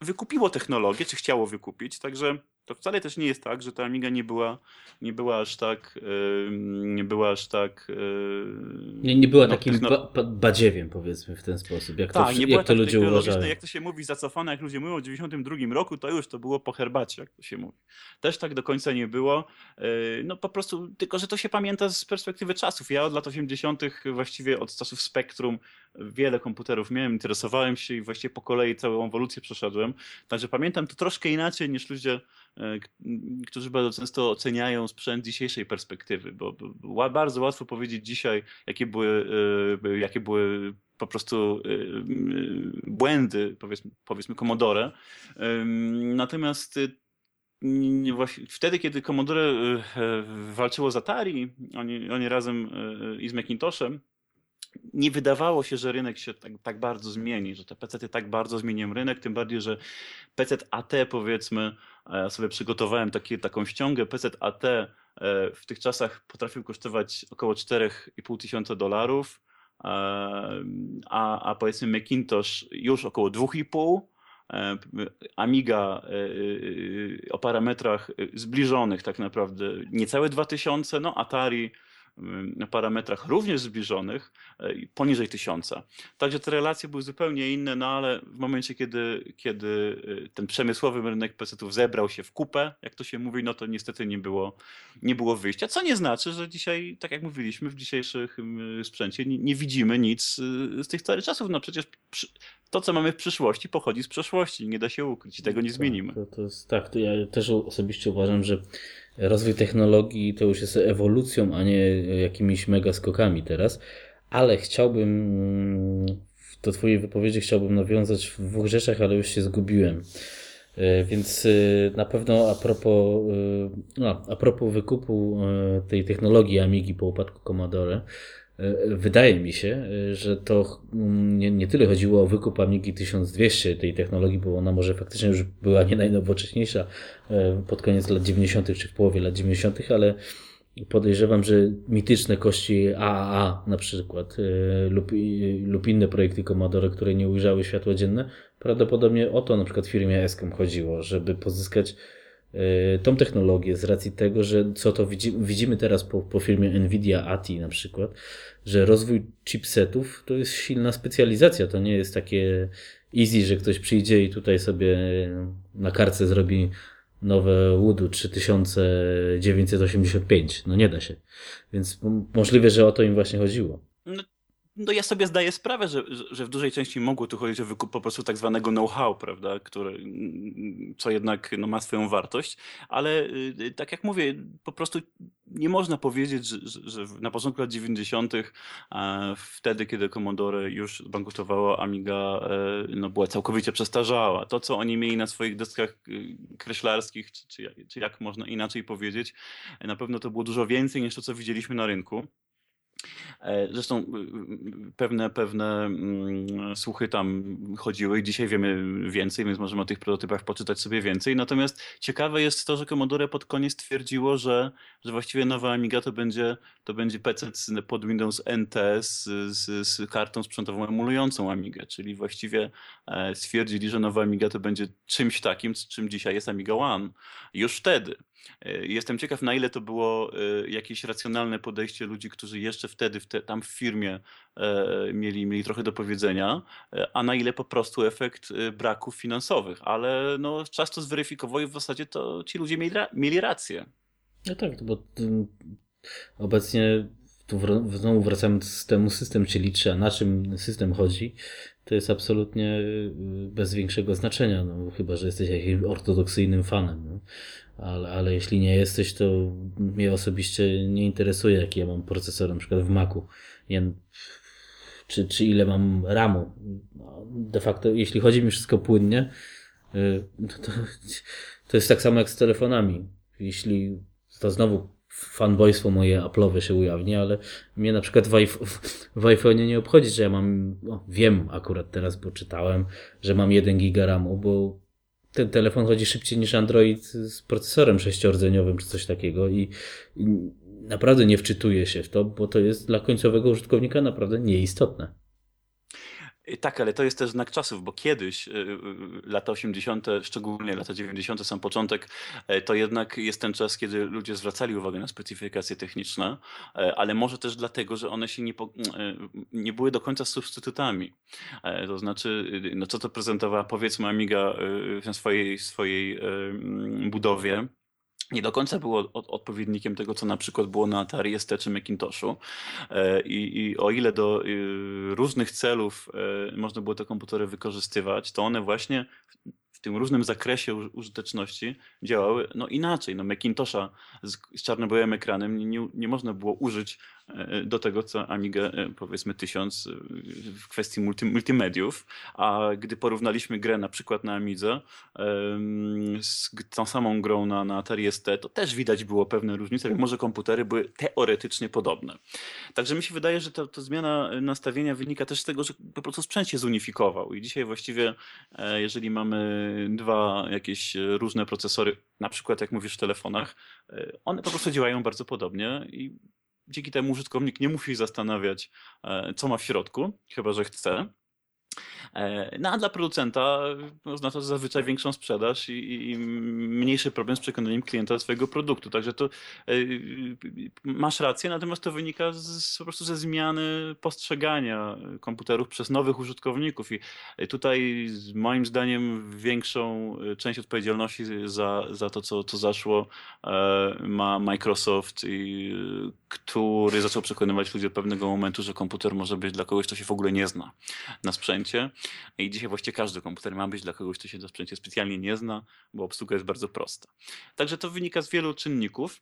wykupiło technologię, czy chciało wykupić, także to wcale też nie jest tak, że ta Amiga nie była, nie była aż tak, nie była aż tak... Nie, nie była no, takim techno... ba badziewiem, powiedzmy, w ten sposób, jak tak, to, nie jak to tak ludzie uważają. Jak to się mówi, zacofane, jak ludzie mówią o 92 roku, to już to było po herbacie, jak to się mówi. Też tak do końca nie było. E, no po prostu, tylko że to się pamięta z perspektywy czasów. Ja od lat 80., właściwie od czasów Spektrum, wiele komputerów miałem, interesowałem się i właściwie po kolei całą ewolucję przeszedłem. Także pamiętam to troszkę inaczej niż ludzie którzy bardzo często oceniają sprzęt dzisiejszej perspektywy, bo bardzo łatwo powiedzieć dzisiaj, jakie były, jakie były po prostu błędy, powiedzmy, powiedzmy Commodore. Natomiast wtedy, kiedy Commodore walczyło z Atari, oni, oni razem i z Macintoshem, nie wydawało się, że rynek się tak, tak bardzo zmieni, że te PC tak bardzo zmienią rynek, tym bardziej, że PC AT powiedzmy, sobie przygotowałem taki, taką ściągę, PC AT e, w tych czasach potrafił kosztować około 4,5 tysiąca dolarów, e, a, a powiedzmy Macintosh już około 2,5, e, Amiga o parametrach zbliżonych tak naprawdę niecałe 2000, no Atari parametrach również zbliżonych e, poniżej tysiąca. Także te relacje były zupełnie inne, no ale w momencie, kiedy, kiedy e, ten przemysłowy rynek PC-ów zebrał się w kupę, jak to się mówi, no to niestety nie było, nie było wyjścia. Co nie znaczy, że dzisiaj, tak jak mówiliśmy, w dzisiejszych sprzęcie nie, nie widzimy nic e, z tych starych czasów. No przecież przy, to, co mamy w przyszłości, pochodzi z przeszłości. Nie da się ukryć i tego nie tak, zmienimy. To, to jest, tak, to ja też osobiście uważam, że rozwój technologii to już jest ewolucją, a nie jakimiś mega skokami teraz. Ale chciałbym, do Twojej wypowiedzi chciałbym nawiązać w dwóch rzeczach, ale już się zgubiłem. E, więc e, na pewno a propos, e, no, a propos wykupu tej technologii Amigi po upadku Commodore, Wydaje mi się, że to mm, nie, nie tyle chodziło o wykup Amigi 1200 tej technologii, bo ona może faktycznie już była nie najnowocześniejsza e, pod koniec lat 90. czy w połowie lat 90., ale podejrzewam, że mityczne kości AAA na przykład e, lub, lub inne projekty Commodore, które nie ujrzały światła dzienne, prawdopodobnie o to na przykład firmie Eskom chodziło, żeby pozyskać E, tą technologię z racji tego, że co to widzimy, widzimy teraz po, po firmie Nvidia ATI na przykład, że rozwój chipsetów to jest silna specjalizacja, to nie jest takie easy, że ktoś przyjdzie i tutaj sobie na karce zrobi nowe Woodu 3985. No nie da się. Więc możliwe, że o to im właśnie chodziło. No no ja sobie zdaję sprawę, że, że w dużej części mogło tu chodzić o wykup po prostu tak zwanego know-how, prawda, które, co jednak no, ma swoją wartość, ale y, tak jak mówię, po prostu nie można powiedzieć, że, że na początku lat 90., wtedy, kiedy Commodore już bankrutowało, Amiga e, no, była całkowicie przestarzała. To, co oni mieli na swoich deskach y, kreślarskich, czy, czy, czy jak można inaczej powiedzieć, na pewno to było dużo więcej niż to, co widzieliśmy na rynku. E, zresztą y, y, pewne, pewne mm, słuchy tam chodziły i dzisiaj wiemy więcej, więc możemy o tych prototypach poczytać sobie więcej. Natomiast ciekawe jest to, że Commodore pod koniec twierdziło, że, że właściwie nowa Amiga to będzie, to będzie PC pod Windows NT z, z, z kartą sprzętową emulującą Amigę, czyli właściwie e, stwierdzili, że nowa Amiga to będzie czymś takim, czym dzisiaj jest Amiga One. Już wtedy. E, jestem ciekaw, na ile to było jakieś racjonalne podejście ludzi, którzy jeszcze wtedy w te, tam w firmie e, mieli, mieli trochę do powiedzenia, e, a na ile po prostu efekt e, braków finansowych. Ale no, czas to zweryfikował i w zasadzie to ci ludzie mieli, mieli rację. No tak, bo obecnie tu znowu wracamy do systemu, system się liczy, a na czym system chodzi, to jest absolutnie bez większego znaczenia, no, chyba, że jesteś jakimś ortodoksyjnym fanem. No ale, ale jeśli nie jesteś, to mnie osobiście nie interesuje, jaki ja mam procesor na przykład w Macu. Nie, czy, czy ile mam RAMu. No, de facto, jeśli chodzi mi wszystko płynnie, y, to, to jest tak samo jak z telefonami. Jeśli to znowu fanboystwo moje Apple'owe się ujawni, ale mnie na przykład w, w iPhone'ie nie obchodzi, że ja mam, no, wiem akurat teraz, bo czytałem, że mam 1 giga RAMu, bo ten telefon chodzi szybciej niż Android z procesorem sześciordzeniowym czy coś takiego i, i naprawdę nie wczytuje się w to, bo to jest dla końcowego użytkownika naprawdę nieistotne. Tak, ale to jest też znak czasów, bo kiedyś, y, y, lata 80., szczególnie lata 90., sam początek, to jednak jest ten czas, kiedy ludzie zwracali uwagę na specyfikacje techniczne, ale może też dlatego, że one się nie, nie były do końca substytutami. To znaczy, no co to prezentowała powiedzmy Amiga w swojej, swojej budowie, nie do końca było odpowiednikiem tego, co na przykład było na Atari ST czy Macintoshu. E, I, I, o ile do y, różnych celów e, można było te komputery wykorzystywać, to one właśnie w tym różnym zakresie użyteczności działały no inaczej. No Macintosha z, z czarno-białym ekranem nie, nie można było użyć do tego, co Amiga e, powiedzmy 1000 e, w kwestii multi, multimediów, a gdy porównaliśmy grę na przykład na Amidze z tą samą grą na, na Atari ST, to też widać było pewne różnice, mimo że komputery były teoretycznie podobne. Także mi się wydaje, że to, to zmiana nastawienia wynika też z tego, że po prostu sprzęt się zunifikował i dzisiaj właściwie jeżeli mamy dwa jakieś różne procesory, na przykład jak mówisz w telefonach, e, one po prostu działają bardzo podobnie i dzięki temu użytkownik nie musi zastanawiać, e, co ma w środku, chyba że chce. E, no a dla producenta oznacza to zazwyczaj większą sprzedaż i, i, mniejszy problem z przekonaniem klienta do swojego produktu. Także to e, masz rację, natomiast to wynika z, po prostu ze zmiany postrzegania komputerów przez nowych użytkowników. I tutaj moim zdaniem większą część odpowiedzialności za, za to, co, co zaszło ma Microsoft, i, który zaczął przekonywać ludzi od pewnego momentu, że komputer może być dla kogoś, kto się w ogóle nie zna na sprzęcie. I dzisiaj właściwie każdy komputer ma być dla kogoś, kto się na sprzęcie specjalnie nie zna, bo obsługa jest bardzo prosta. Także to wynika z wielu czynników.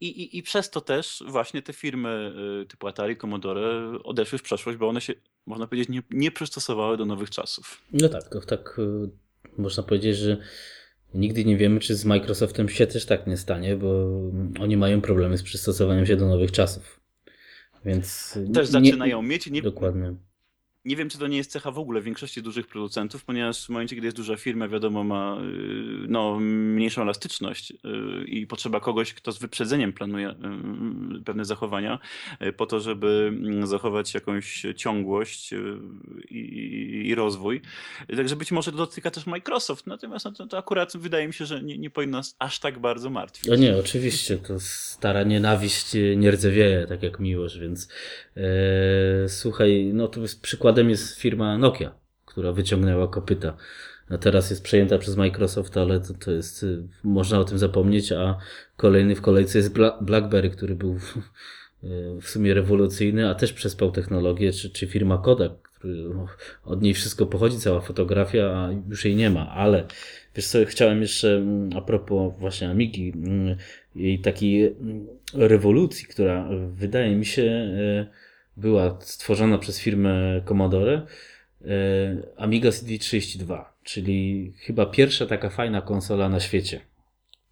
I, i, I przez to też właśnie te firmy y, typu Atari, Commodore odeszły w przeszłość, bo one się, można powiedzieć, nie, nie przystosowały do nowych czasów. No tak, tak y, można powiedzieć, że nigdy nie wiemy, czy z Microsoftem się też tak nie stanie, bo oni mają problemy z przystosowaniem się do nowych czasów. Więc też zaczynają mieć. Nie, dokładnie nie wiem, czy to nie jest cecha w ogóle większości dużych producentów, ponieważ w momencie, kiedy jest duża firma, wiadomo, ma y, no, mniejszą elastyczność y, i potrzeba kogoś, kto z wyprzedzeniem planuje y, pewne zachowania, po to, żeby mm, zachować jakąś ciągłość i, rozwój. Także być może dotyka też Microsoft, natomiast no, to, to, akurat wydaje mi się, że nie, nie powinno nas aż tak bardzo martwić. No nie, oczywiście, to stara nienawiść nie rdzewieje, tak jak miłość, więc e, słuchaj, no to jest przykład przykładem jest firma Nokia, która wyciągnęła kopyta. A teraz jest przejęta przez Microsoft, ale to, to jest, y, można o tym zapomnieć, a kolejny w kolejce jest BlackBerry, który był w sumie rewolucyjny, a też przespał technologię, czy, czy firma Kodak, no, od niej wszystko pochodzi, cała fotografia, a już jej nie ma, ale wiesz co, chciałem jeszcze mm, a propos właśnie Amigi, mm, jej takiej mm, rewolucji, która wydaje mi się y, była stworzona przez firmę Commodore e, Amiga CD32, czyli chyba pierwsza taka fajna konsola na świecie.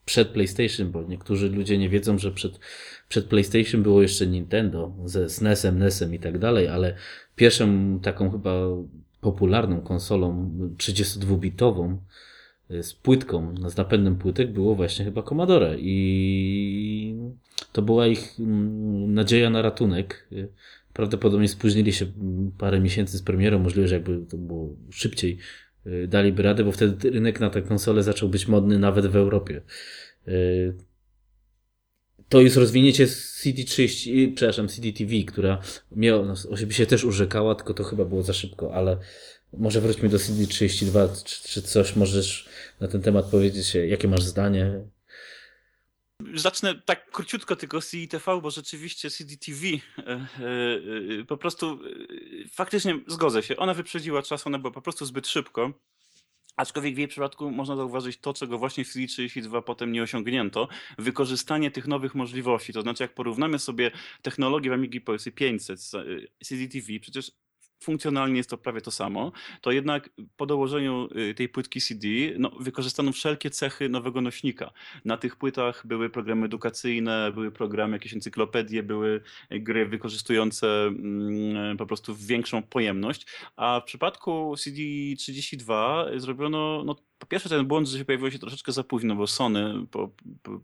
Przed PlayStation, bo niektórzy ludzie nie wiedzą, że przed, przed PlayStation było jeszcze Nintendo ze SNESem, NESem i tak dalej, ale pierwszą taką chyba popularną konsolą 32-bitową e, z płytką, z napędem płytek było właśnie chyba Commodore i to była ich mm, nadzieja na ratunek e, Prawdopodobnie spóźnili się parę miesięcy z premierą, możliwe, że jakby to było szybciej, y, daliby radę, bo wtedy rynek na tę konsolę zaczął być modny nawet w Europie. Y, to jest rozwinięcie CD30, przepraszam, CD-TV, która miała, no, się też urzekała, tylko to chyba było za szybko, ale może wróćmy do CD32, czy, czy coś możesz na ten temat powiedzieć, jakie masz zdanie? Zacznę tak króciutko tylko z CDTV, bo rzeczywiście CDTV e, e, e, po prostu faktycznie zgodzę się. Ona wyprzedziła czas, ona była po prostu zbyt szybko. Aczkolwiek w jej przypadku można zauważyć to, czego właśnie w CD32 potem nie osiągnięto. Wykorzystanie tych nowych możliwości. To znaczy, jak porównamy sobie technologię w Amigi 500 z CDTV, przecież funkcjonalnie jest to prawie to samo, to jednak po dołożeniu y, tej płytki CD no, wykorzystano wszelkie cechy nowego nośnika. Na tych płytach były programy edukacyjne, były programy, jakieś encyklopedie, były gry wykorzystujące mm, po prostu większą pojemność, a w przypadku CD32 zrobiono no, po pierwsze ten błąd, że się pojawiło się troszeczkę za późno, bo Sony po,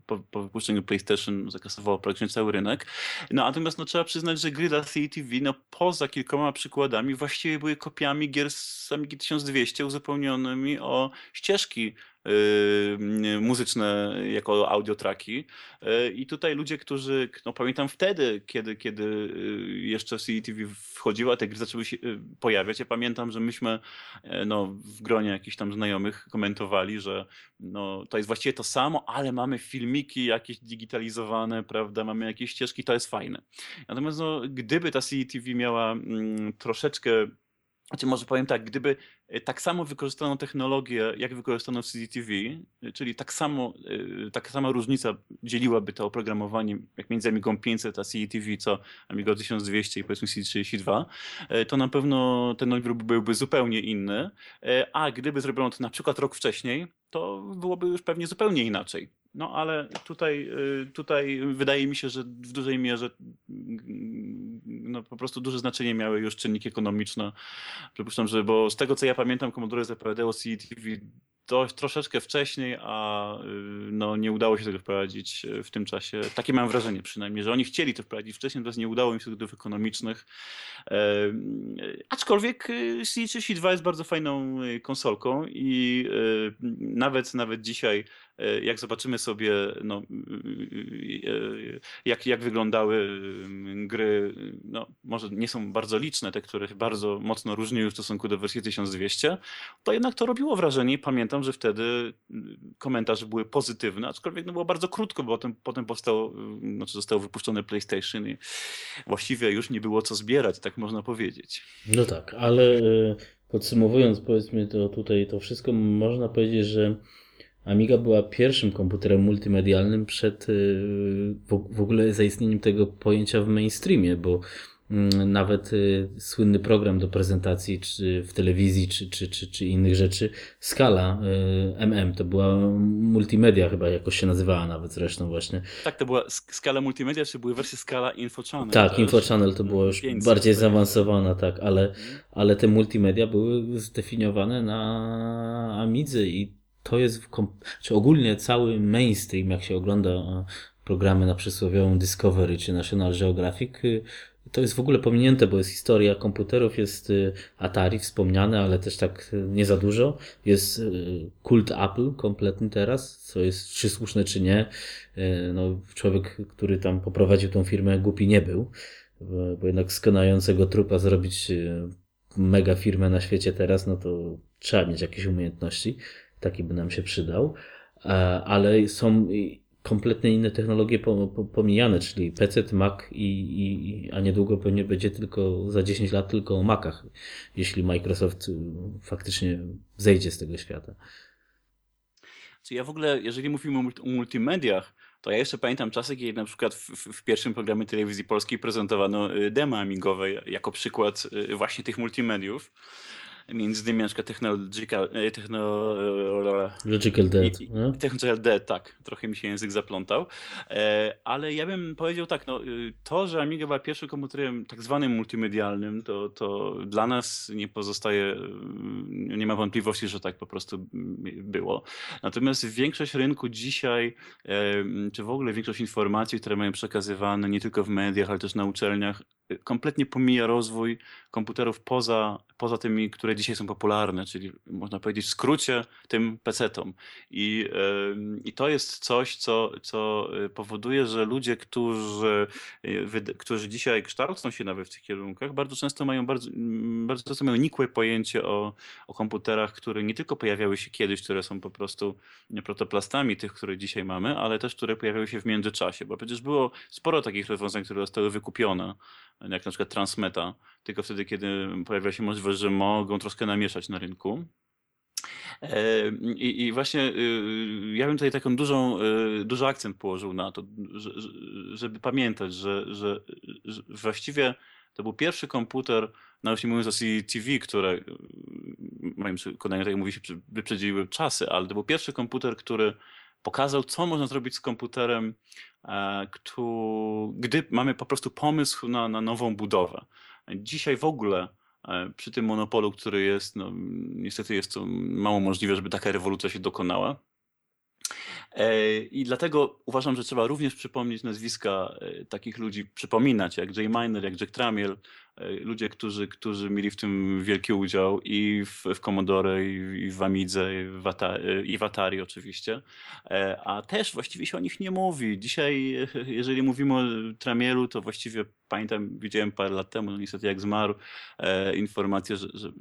po, po wypuszczeniu PlayStation zakasowało praktycznie cały rynek. No natomiast no, trzeba przyznać, że gry dla CTV, no poza kilkoma przykładami, właściwie były kopiami gier z Amigi 1200 uzupełnionymi o ścieżki muzyczne jako audiotraki. Yy, I tutaj ludzie, którzy, no pamiętam wtedy, kiedy, kiedy yy, jeszcze CTV wchodziła, te gry zaczęły się pojawiać. Ja pamiętam, że myśmy no, w gronie jakichś tam znajomych komentowali, że no, to jest właściwie to samo, ale mamy filmiki jakieś digitalizowane, prawda, mamy jakieś ścieżki, to jest fajne. Natomiast no, gdyby ta CTV miała mm, troszeczkę Znaczy może powiem tak, gdyby e, tak samo wykorzystano technologię, jak wykorzystano w CCTV, e, czyli tak samo, e, taka sama różnica dzieliłaby to oprogramowanie, jak między Amigą 500 a CCTV, co Amiga 1200 i powiedzmy C32, to na pewno ten odbiór byłby zupełnie inny, a gdyby zrobiono to na przykład rok wcześniej, to byłoby już pewnie zupełnie inaczej. No ale tutaj, tutaj wydaje mi się, że w dużej mierze mm, no, po prostu duże znaczenie miały już czynniki ekonomiczne. Przypuszczam, że bo z tego co ja pamiętam, Commodore zapowiadało CTV dość, troszeczkę wcześniej, a y, no, nie udało się tego wprowadzić y, w tym czasie. Takie mam wrażenie przynajmniej, że oni chcieli to wprowadzić wcześniej, natomiast nie udało im się z ekonomicznych. E, aczkolwiek y, C32 jest bardzo fajną konsolką i nawet nawet dzisiaj jak zobaczymy sobie, no, jak, jak wyglądały gry, no, może nie są bardzo liczne, te, które bardzo mocno różniły w stosunku do wersji 1200, to jednak to robiło wrażenie. Pamiętam, że wtedy komentarze były pozytywne, aczkolwiek no, było bardzo krótko, bo potem, potem powstało, znaczy zostało wypuszczone PlayStation i właściwie już nie było co zbierać, tak można powiedzieć. No tak, ale e, podsumowując, powiedzmy to tutaj to wszystko, można powiedzieć, że Amiga była pierwszym komputerem multimedialnym przed y, w ogóle zaistnieniem tego pojęcia w mainstreamie, bo mm, nawet y, słynny program do prezentacji czy w telewizji, czy, czy, czy, czy innych rzeczy, Skala MM, to była multimedia chyba jakoś się nazywała nawet zresztą właśnie. Tak, to była Skala Multimedia, czy były wersje Skala Info Channel? Tak, Info Channel to było już bardziej zaawansowana, tak, ale, mhm. ale te multimedia były zdefiniowane na Amidze i to jest, czy ogólnie cały mainstream, jak się ogląda e, programy na przysłowiową Discovery czy National Geographic, y, to jest w ogóle pominięte, bo jest historia komputerów, jest y, Atari wspomniane, ale też tak y, nie za dużo. Jest kult Apple kompletny teraz, co jest czy słuszne, czy nie. No, człowiek, który tam poprowadził tą firmę, głupi nie był, bo jednak skonającego trupa zrobić mega firmę na świecie teraz, no to trzeba mieć jakieś umiejętności taki by nam się przydał, e, ale są kompletnie inne technologie pomijane, czyli PC, Mac i, i, a niedługo pewnie będzie tylko za 10 lat tylko o Macach, jeśli Microsoft y, faktycznie zejdzie z tego świata. Ja w ogóle, jeżeli mówimy o multimediach, to ja jeszcze pamiętam czasy, kiedy na przykład w, w, pierwszym programie telewizji polskiej prezentowano y, demo amigowe jako przykład y, właśnie tych multimediów między innymi na przykład Technological, e, techno, Logical Dead. Technological Dead, tak. Trochę mi się język zaplątał. E, ale ja bym powiedział tak, no, y, to, że Amiga była pierwszym komputerem tak zwanym multimedialnym, to, to dla nas nie pozostaje, y, nie ma wątpliwości, że tak po prostu było. Natomiast większość rynku dzisiaj, e, czy w ogóle większość informacji, które mają przekazywane nie tylko w mediach, ale też na uczelniach, kompletnie pomija rozwój komputerów poza, poza tymi, które dzisiaj są popularne, czyli można powiedzieć w skrócie tym PC-tom. I, I to jest coś, co, co y, powoduje, że ludzie, którzy, y, którzy dzisiaj kształcą się nawet w tych kierunkach, bardzo często mają bardzo, bardzo często mają nikłe pojęcie o, o komputerach, które nie tylko pojawiały się kiedyś, które są po prostu protoplastami tych, które dzisiaj mamy, ale też które pojawiały się w międzyczasie, bo przecież było sporo takich rozwiązań, które zostały wykupione jak na przykład Transmeta, tylko wtedy, kiedy pojawia się możliwość, że mogą troszkę namieszać na rynku. E, I, I, właśnie y, ja bym tutaj taką dużą, y, duży akcent położył na to, żeby pamiętać, że, że, właściwie to był pierwszy komputer, nawet nie mówiąc o CTV, które y, moim przekonaniu, tak jak mówi się, wyprzedziły czasy, ale to był pierwszy komputer, który pokazał, co można zrobić z komputerem, e, gdy mamy po prostu pomysł na, na nową budowę. Dzisiaj w ogóle e, przy tym monopolu, który jest, no, niestety jest to mało możliwe, żeby taka rewolucja się dokonała. E, I dlatego uważam, że trzeba również przypomnieć nazwiska takich ludzi, przypominać, jak Jay Miner, jak Jack Tramiel, ludzie, którzy, którzy mieli w tym wielki udział i w, w Commodore, i, w Amidze, i w, Atari, i w Atari oczywiście, e, a też właściwie się o nich nie mówi. Dzisiaj, jeżeli mówimy o Tramielu, to właściwie pamiętam, widziałem parę lat temu, no niestety jak zmarł, e, informację, że, że,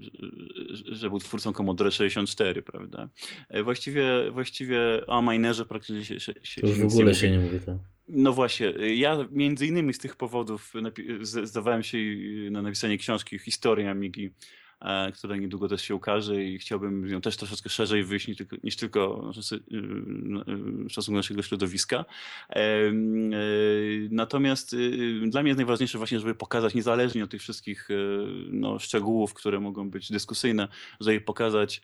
że, był twórcą Commodore 64, prawda? E, właściwie, właściwie o Minerze praktycznie się, się, się To już w ogóle się nie mówi, tak. No właśnie, ja między innymi z tych powodów zdawałem się na napisanie książki Historia Amigi e, która niedługo też się ukaże i chciałbym ją też troszeczkę szerzej wyjść niż tylko, niż tylko w stosunku naszego środowiska. Natomiast dla mnie jest najważniejsze właśnie, żeby pokazać niezależnie od tych wszystkich no, szczegółów, które mogą być dyskusyjne, żeby pokazać,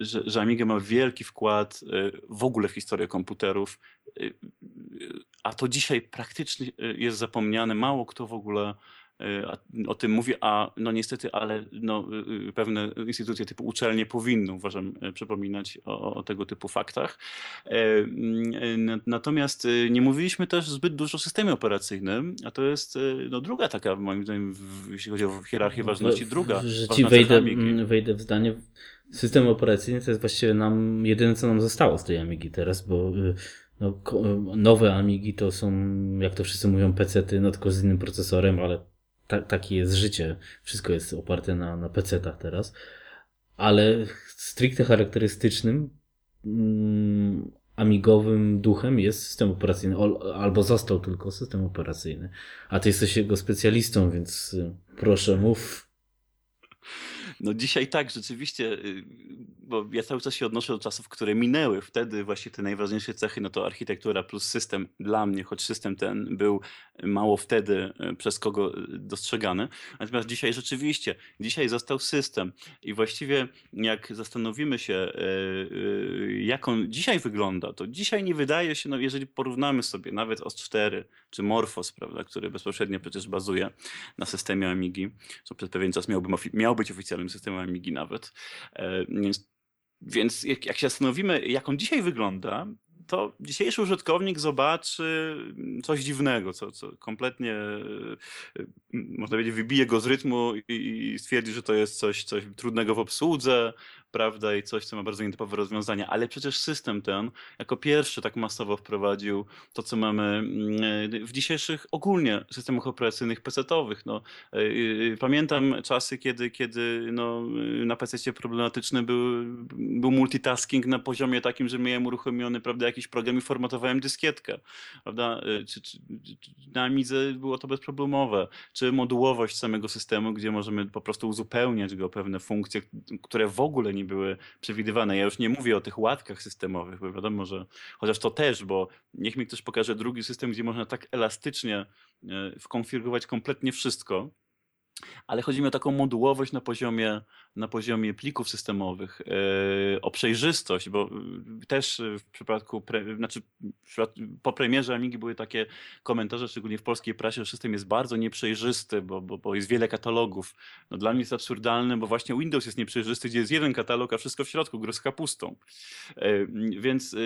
że, że Amiga ma wielki wkład w ogóle w historię komputerów, a to dzisiaj praktycznie jest zapomniane. Mało kto w ogóle y, o tym mówi, a no niestety, ale no, y, y, pewne instytucje typu uczelnie powinny, uważam, przypominać o, o, tego typu faktach. Natomiast nie mówiliśmy też zbyt dużo o systemie operacyjnym, a to jest no, druga taka, moim zdaniem, jeśli chodzi o hierarchię ważności, druga. Że ci wejdę, wejdę w zdanie. System operacyjny to jest właściwie nam jedyne, co nam zostało z tej Amigi teraz, bo no, nowe Amigi to są, jak to wszyscy mówią, PC-ty, no tylko z innym procesorem, ale ta, takie jest życie. Wszystko jest oparte na, na PC-tach teraz. Ale stricte charakterystycznym mm, amigowym duchem jest system operacyjny, albo został tylko system operacyjny. A ty jesteś jego specjalistą, więc y, proszę mów. No dzisiaj tak, rzeczywiście, y, bo ja cały czas się odnoszę do czasów, które minęły. Wtedy właśnie te najważniejsze cechy, no to architektura plus system dla mnie, choć system ten był mało wtedy y, przez kogo y, dostrzegany. Natomiast dzisiaj rzeczywiście, dzisiaj został system i właściwie jak zastanowimy się, jak on dzisiaj wygląda, to dzisiaj nie wydaje się, no jeżeli porównamy sobie nawet OS4 czy Morphos, prawda, który bezpośrednio przecież bazuje na systemie Amigi, co przez pewien czas miał, być oficjalnym systemem Amigi nawet. E, więc, więc jak, jak się zastanowimy, jak on dzisiaj wygląda, to dzisiejszy użytkownik zobaczy coś dziwnego, co, co kompletnie, e, można powiedzieć, wybije go z rytmu i stwierdzi, że to jest coś, coś trudnego w obsłudze, prawda, i coś, co ma bardzo nietypowe rozwiązania, ale przecież system ten jako pierwszy tak masowo wprowadził to, co mamy mm, w dzisiejszych ogólnie systemach operacyjnych PC-owych. No, y, y, pamiętam czasy, kiedy, kiedy no, na PC problematyczny był, był multitasking na poziomie takim, że miałem uruchomiony prawda, jakiś program i formatowałem dyskietkę. Prawda? Y, czy, czy, na Amidze było to bezproblemowe. Czy modułowość samego systemu, gdzie możemy po prostu uzupełniać go pewne funkcje, które w ogóle nie były przewidywane. Ja już nie mówię o tych łatkach systemowych, bo wiadomo, że chociaż to też, bo niech mi ktoś pokaże drugi system, gdzie można tak elastycznie e, wkonfigurować kompletnie wszystko, ale chodzi mi o taką modułowość na poziomie, na poziomie plików systemowych, yy, o przejrzystość, bo yy, też w przypadku, pre, znaczy po premierze Amigi były takie komentarze, szczególnie w polskiej prasie, że system jest bardzo nieprzejrzysty, bo, bo, bo jest wiele katalogów. No dla mnie jest absurdalne, bo właśnie Windows jest nieprzejrzysty, gdzie jest jeden katalog, a wszystko w środku, gry z kapustą. Więc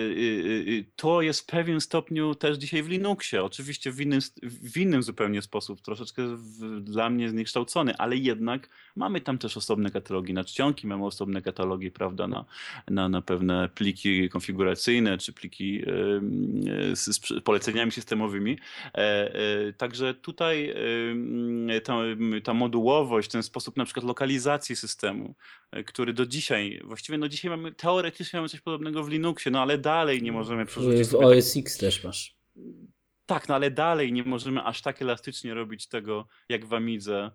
to jest w pewien stopniu też dzisiaj w Linuxie, oczywiście w innym, w innym zupełnie sposób, troszeczkę w, dla mnie zniekształcony ale jednak mamy tam też osobne katalogi na czcionki, mamy osobne katalogi, prawda, na, na, na pewne pliki konfiguracyjne, czy pliki z, z poleceniami systemowymi. E, e, także tutaj ta, ta modułowość, ten sposób na przykład lokalizacji systemu, e, który do dzisiaj, właściwie no dzisiaj mamy, teoretycznie mamy coś podobnego w Linuxie, no ale dalej nie możemy przerzucić. W OS X też masz. Tak, no ale dalej nie możemy aż tak elastycznie robić tego, jak w Amidze,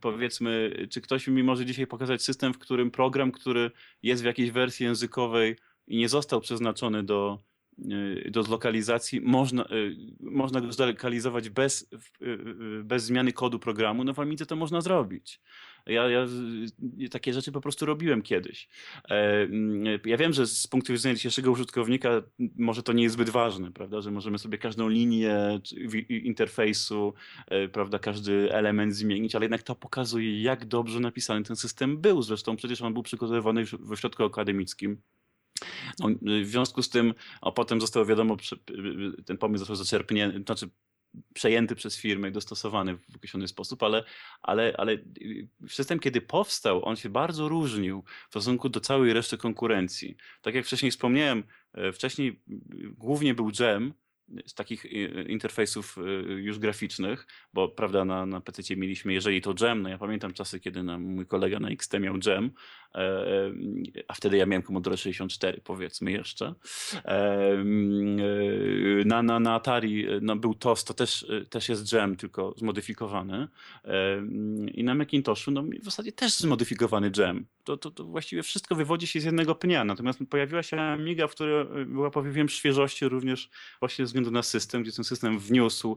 powiedzmy, czy ktoś mi może dzisiaj pokazać system, w którym program, który jest w jakiejś wersji językowej i nie został przeznaczony do, yy, do zlokalizacji, można, yy, można go zlokalizować bez, bez zmiany kodu programu, no w Amidze to można zrobić. Ja, ja takie rzeczy po prostu robiłem kiedyś. E, mm, ja wiem, że z punktu widzenia dzisiejszego użytkownika może to nie jest zbyt ważne, prawda, że możemy sobie każdą linię interfejsu, e, prawda, każdy element zmienić, ale jednak to pokazuje, jak dobrze napisany ten system był. Zresztą przecież on był przygotowywany w ośrodku akademickim. No, w związku z tym, a potem zostało wiadomo, ten pomysł został zaczerpnięty, znaczy przejęty przez firmę i dostosowany w określony sposób, ale, ale, ale y, system, kiedy powstał, on się bardzo różnił w stosunku do całej reszty konkurencji. Tak jak wcześniej wspomniałem, e, wcześniej y, głównie był Jam, z takich y, interfejsów już graficznych, bo prawda, na, na PC mieliśmy, jeżeli to Jam, no ja pamiętam czasy, kiedy na, mój kolega na XT miał Jam, a wtedy ja miałem Commodore 64 powiedzmy jeszcze. Na, na, na Atari no, był TOS, to też, też jest Jam, tylko zmodyfikowany. I na Macintoshu no, w zasadzie też zmodyfikowany Jam. To, to, to właściwie wszystko wywodzi się z jednego pnia. Natomiast pojawiła się Amiga, w której była powiem świeżości również właśnie ze względu na system, gdzie ten system wniósł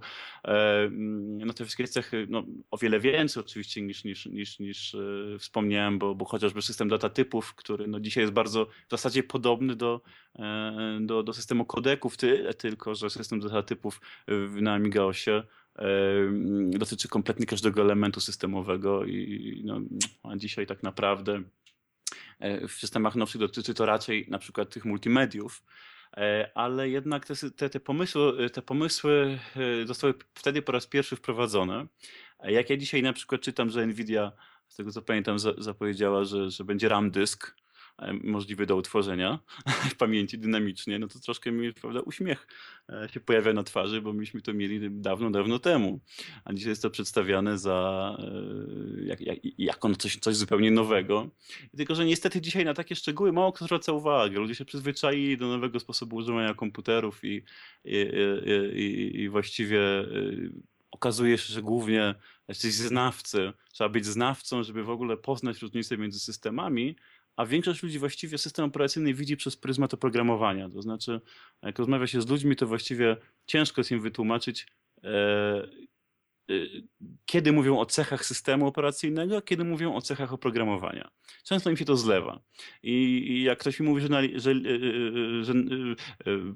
no, te wszystkie cechy no, o wiele więcej oczywiście niż, niż, niż, niż e, wspomniałem, bo, bo chociażby system datatypów, który no, dzisiaj jest bardzo w zasadzie podobny do, e, do, do systemu kodeków, tyle tylko, że system datatypów na Amigaosie dotyczy kompletnie każdego elementu systemowego i no, a dzisiaj tak naprawdę e, w systemach nowszych dotyczy to raczej na przykład tych multimediów, ale jednak te, te, te, pomysły, te pomysły zostały wtedy po raz pierwszy wprowadzone. Jak ja dzisiaj na przykład czytam, że Nvidia, z tego co pamiętam, zapowiedziała, że, że będzie RAM dysk e, możliwy do utworzenia w pamięci dynamicznie, no to troszkę mi prawda, uśmiech e, się pojawia na twarzy, bo myśmy to mieli dawno, dawno temu. A dzisiaj jest to przedstawiane za e, jak, jak, jako coś, coś zupełnie nowego. Tylko, że niestety dzisiaj na takie szczegóły mało kto zwraca uwagę. Ludzie się przyzwyczaili do nowego sposobu używania komputerów i, i, i, i właściwie okazuje się, że głównie jesteś znawcy. Trzeba być znawcą, żeby w ogóle poznać różnice między systemami, a większość ludzi właściwie system operacyjny widzi przez pryzmat oprogramowania. To znaczy, jak rozmawia się z ludźmi, to właściwie ciężko jest im wytłumaczyć, e, kiedy mówią o cechach systemu operacyjnego, a kiedy mówią o cechach oprogramowania. Często im się to zlewa. I, i jak ktoś mi mówi, że, na, że, y, y, że,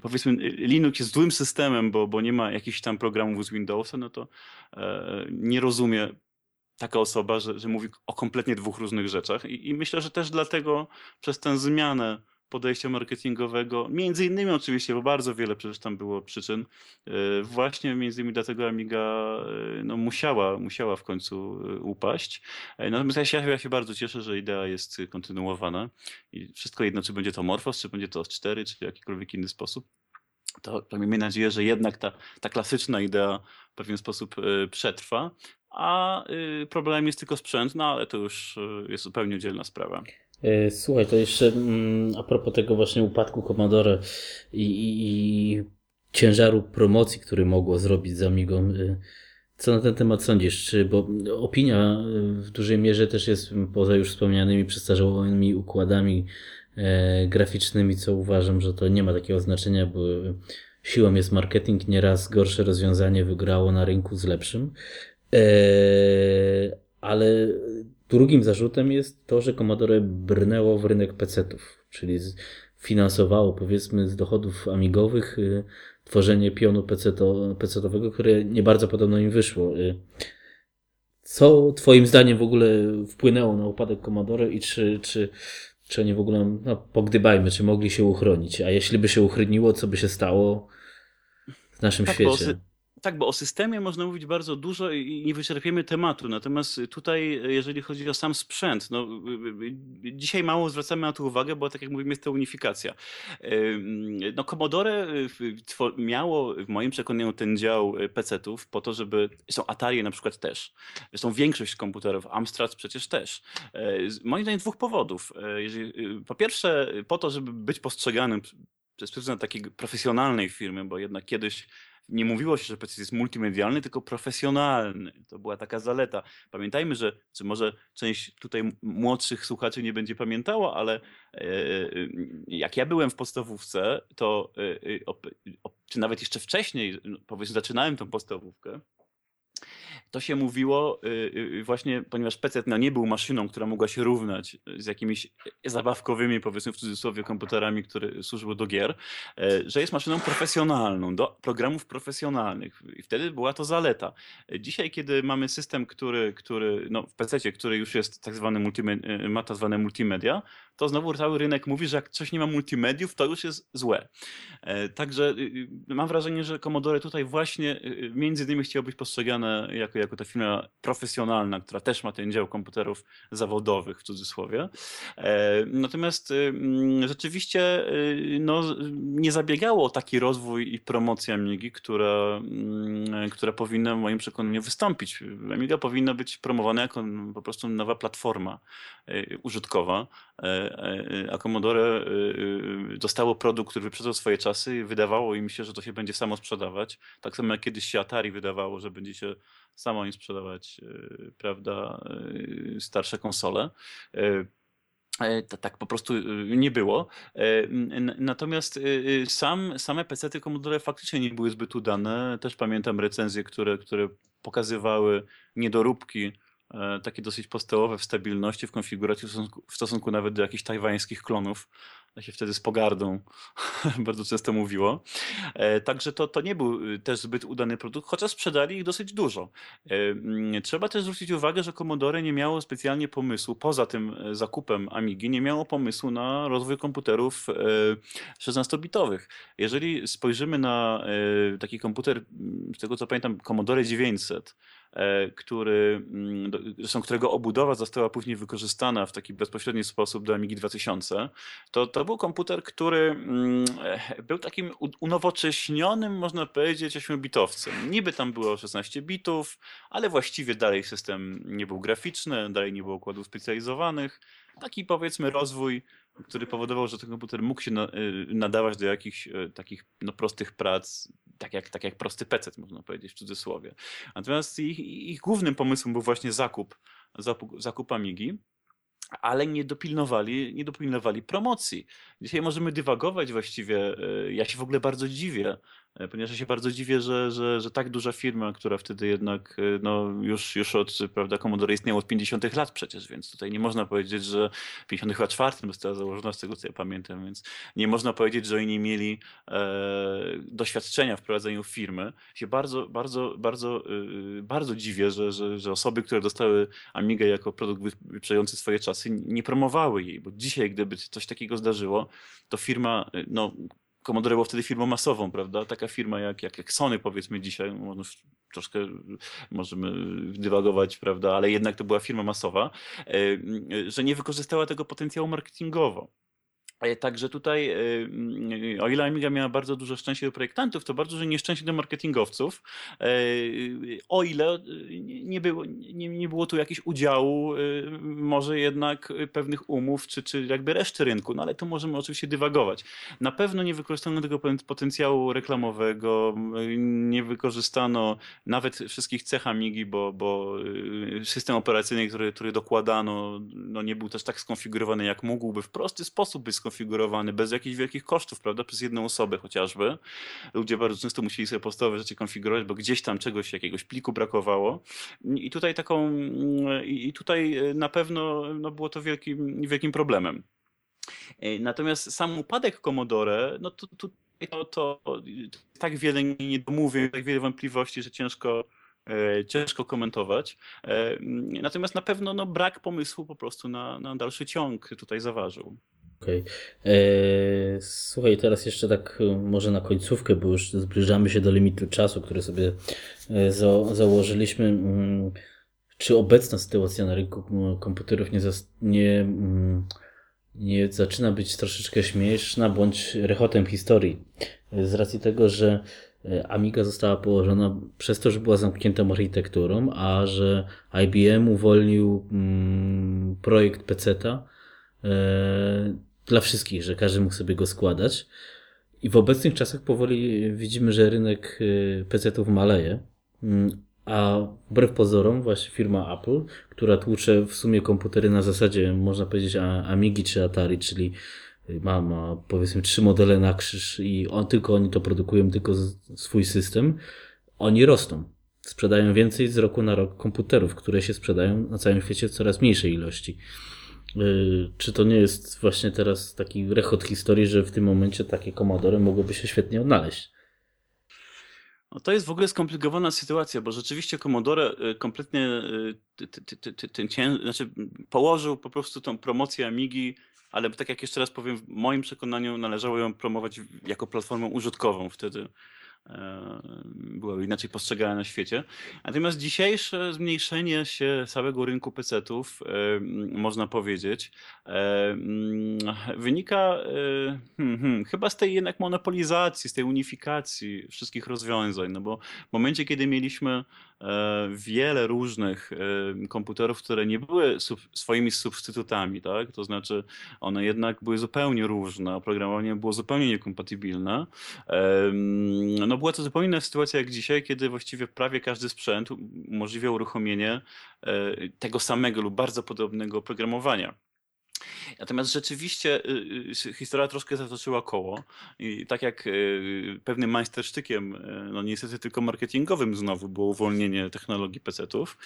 powiedzmy Linux jest złym systemem, bo, bo nie ma jakichś tam programów z Windowsa, no to e, nie rozumie taka osoba, że, że mówi o kompletnie dwóch różnych rzeczach. I, I myślę, że też dlatego przez tę zmianę podejścia marketingowego, między innymi oczywiście, bo bardzo wiele przecież tam było przyczyn, e, właśnie między innymi dlatego Amiga e, no, musiała, musiała w końcu e, upaść. Natomiast ja się, ja się bardzo cieszę, że idea jest kontynuowana i wszystko jedno, czy będzie to Morphos, czy będzie to 4, czy jakikolwiek inny sposób, to, to miejmy nadzieję, że jednak ta, ta klasyczna idea w pewien sposób przetrwa, a problemem jest tylko sprzęt, no ale to już jest zupełnie oddzielna sprawa. E, słuchaj, to jeszcze mm, a propos tego właśnie upadku Commodore i, i, i ciężaru promocji, który mogło zrobić z Amigą. E, co na ten temat sądzisz? Czy, bo opinia e, w dużej mierze też jest poza już wspomnianymi przestarzałymi układami e, graficznymi, co uważam, że to nie ma takiego znaczenia, bo siłą jest marketing. Nieraz gorsze rozwiązanie wygrało na rynku z lepszym. E, ale Drugim zarzutem jest to, że Commodore brnęło w rynek PC-ów, czyli finansowało powiedzmy z dochodów amigowych y, tworzenie pionu PC-owego, które nie bardzo podobno im wyszło. Y, co Twoim zdaniem w ogóle wpłynęło na upadek Commodore i czy, czy, czy oni w ogóle, no pogdybajmy, czy mogli się uchronić? A jeśli by się uchroniło, co by się stało w naszym tak, świecie? Tak, bo o systemie można mówić bardzo dużo i nie wyczerpiemy tematu. Natomiast tutaj, jeżeli chodzi o sam sprzęt, no, dzisiaj mało zwracamy na to uwagę, bo tak jak mówimy, jest to unifikacja. No, Commodore miało w moim przekonaniu ten dział PC-ów po to, żeby. Są Atari na przykład też. Zresztą większość komputerów, Amstrad przecież też. E, moim zdaniem dwóch powodów. E, po pierwsze, po to, żeby być postrzeganym przez pryzmat takiej profesjonalnej firmy, bo jednak kiedyś nie mówiło się, że PC jest multimedialny, tylko profesjonalny. To była taka zaleta. Pamiętajmy, że, czy może część tutaj młodszych słuchaczy nie będzie pamiętała, ale e, e, jak ja byłem w podstawówce, to, e, czy nawet jeszcze wcześniej, no, powiedzmy, zaczynałem tą podstawówkę, to się mówiło y, y, właśnie, ponieważ PC no, nie był maszyną, która mogła się równać z jakimiś zabawkowymi, powiedzmy w cudzysłowie, komputerami, które służyły do gier, e, że jest maszyną profesjonalną, do programów profesjonalnych. I wtedy była to zaleta. Dzisiaj, kiedy mamy system, który, który no, w PC, który już jest tak zwany multimedia, ma tak zwane multimedia, to znowu cały rynek mówi, że jak coś nie ma multimediów, to już jest złe. E, także y, y, mam wrażenie, że Commodore tutaj właśnie y, między innymi chciało być postrzegane jako, jako ta firma profesjonalna, która też ma ten dział komputerów zawodowych w cudzysłowie. E, natomiast mm, rzeczywiście no, nie zabiegało o taki rozwój i promocję Amigi, która, mm, która powinna w moim przekonaniu wystąpić. Amiga powinna być promowana jako po prostu nowa platforma użytkowa, e, a Commodore dostało produkt, który wyprzedzał swoje czasy i wydawało im się, że to się będzie samo sprzedawać. Tak samo jak kiedyś się Atari wydawało, że będzie się samo im sprzedawać, e, prawda, e, starsze konsole. E, tak po prostu nie było. Natomiast sam, same PC Commodore faktycznie nie były zbyt udane. Też pamiętam recenzje, które, które pokazywały niedoróbki takie dosyć podstawowe w stabilności, w konfiguracji, w stosunku, w stosunku nawet do jakichś tajwańskich klonów to się wtedy z pogardą bardzo często mówiło. E, także to, to nie był y, też zbyt udany produkt, chociaż sprzedali ich dosyć dużo. E, trzeba też zwrócić uwagę, że Commodore nie miało specjalnie pomysłu, poza tym e, zakupem Amigi, nie miało pomysłu na rozwój komputerów 16-bitowych. Jeżeli spojrzymy na taki komputer, z tego co pamiętam, Commodore 900, który, mm, zresztą którego obudowa została później wykorzystana w taki bezpośredni sposób do Amigi 2000, to, to był komputer, który mm, był takim unowocześnionym, można powiedzieć, 8-bitowcem. Niby tam było 16 bitów, ale właściwie dalej system nie był graficzny, dalej nie było układów specjalizowanych. Taki powiedzmy rozwój, który powodował, że ten komputer mógł się y, nadawać do jakichś y, takich no, prostych prac, tak jak, tak jak prosty PC, można powiedzieć w cudzysłowie. Natomiast ich, ich głównym pomysłem był właśnie zakup, zakup, zakup Amigi ale nie dopilnowali, nie dopilnowali promocji. Dzisiaj możemy dywagować właściwie. E, ja się w ogóle bardzo dziwię, ponieważ ja się bardzo dziwię, że, że, że tak duża firma, która wtedy jednak e, no, już, już od, prawda, Commodore istniało od 50 lat przecież, więc tutaj nie można powiedzieć, że w 54 została założona, z tego co ja pamiętam, więc nie można powiedzieć, że oni mieli e, doświadczenia w prowadzeniu firmy. Się bardzo, bardzo, bardzo, e, bardzo dziwię, że, że, że osoby, które dostały Amigę jako produkt wyprzedzający swoje czasy, nie promowały jej, bo dzisiaj, gdyby coś takiego zdarzyło, to firma, no, Commodore było wtedy firmą masową, prawda? Taka firma jak, jak, jak Sony powiedzmy dzisiaj, no, troszkę możemy dywagować, prawda, ale jednak to była firma masowa, e, że nie wykorzystała tego potencjału marketingowo. E, także tutaj, e, mm, o ile Amiga miała bardzo dużo szczęścia do projektantów, to bardzo duże nieszczęście do marketingowców. E, o ile nie było, nie, nie było tu jakiegoś udziału, może jednak pewnych umów, czy, czy jakby reszty rynku, no ale to możemy oczywiście dywagować. Na pewno nie wykorzystano tego potencjału reklamowego, nie wykorzystano nawet wszystkich cech Amigi, bo, bo system operacyjny, który, który dokładano, no nie był też tak skonfigurowany, jak mógłby w prosty sposób być bez jakichś wielkich kosztów, prawda, przez jedną osobę chociażby. Ludzie bardzo często musieli sobie podstawowe rzeczy konfigurować, bo gdzieś tam czegoś, jakiegoś pliku brakowało. I tutaj taką, i tutaj na pewno no, było to wielkim, wielkim problemem. Natomiast sam upadek Commodore, no to, to, to, to tak wiele niedomówień, tak wiele wątpliwości, że ciężko, e, ciężko komentować. E, natomiast na pewno no, brak pomysłu po prostu na, na dalszy ciąg tutaj zaważył. Okej. Okay. E, słuchaj, teraz jeszcze tak e, może na końcówkę, bo już zbliżamy się do limitu czasu, który sobie e, za, założyliśmy. Mm, czy obecna sytuacja na rynku komputerów nie, nie, mm, nie zaczyna być troszeczkę śmieszna bądź rechotem historii? Z racji tego, że Amiga została położona przez to, że była zamkniętą architekturą, a że IBM uwolnił mm, projekt PC-ta dla wszystkich, że każdy mógł sobie go składać. I w obecnych czasach powoli widzimy, że rynek y, PC-ów maleje. Mm, a wbrew pozorom, właśnie firma Apple, która tłucze w sumie komputery na zasadzie, można powiedzieć, Amigi czy Atari, czyli ma, ma powiedzmy trzy modele na krzyż i on, tylko oni to produkują, tylko swój system, oni rosną. Sprzedają więcej z roku na rok komputerów, które się sprzedają na całym świecie w coraz mniejszej ilości. Y, czy to nie jest właśnie teraz taki rechot historii, że w tym momencie takie komodory mogłyby się świetnie odnaleźć? No to jest w ogóle skomplikowana sytuacja, bo rzeczywiście Commodore y, kompletnie y, ten znaczy położył po prostu tą promocję Amigi ale tak jak jeszcze raz powiem, w moim przekonaniu należało ją promować jako platformę użytkową wtedy. E, była inaczej postrzegana na świecie. Natomiast dzisiejsze zmniejszenie się całego rynku PC-ów, e, można powiedzieć, e, wynika hmm, hmm, chyba z tej jednak monopolizacji, z tej unifikacji wszystkich rozwiązań. No bo w momencie, kiedy mieliśmy wiele różnych komputerów, które nie były swoimi substytutami, tak? to znaczy one jednak były zupełnie różne, oprogramowanie było zupełnie niekompatybilne, no była to zupełnie inna sytuacja jak dzisiaj, kiedy właściwie prawie każdy sprzęt umożliwia uruchomienie e, tego samego lub bardzo podobnego oprogramowania. Natomiast rzeczywiście y, y, historia troszkę zatoczyła koło i tak jak y, pewnym majstersztykiem, no niestety tylko marketingowym znowu było uwolnienie technologii PC-ów,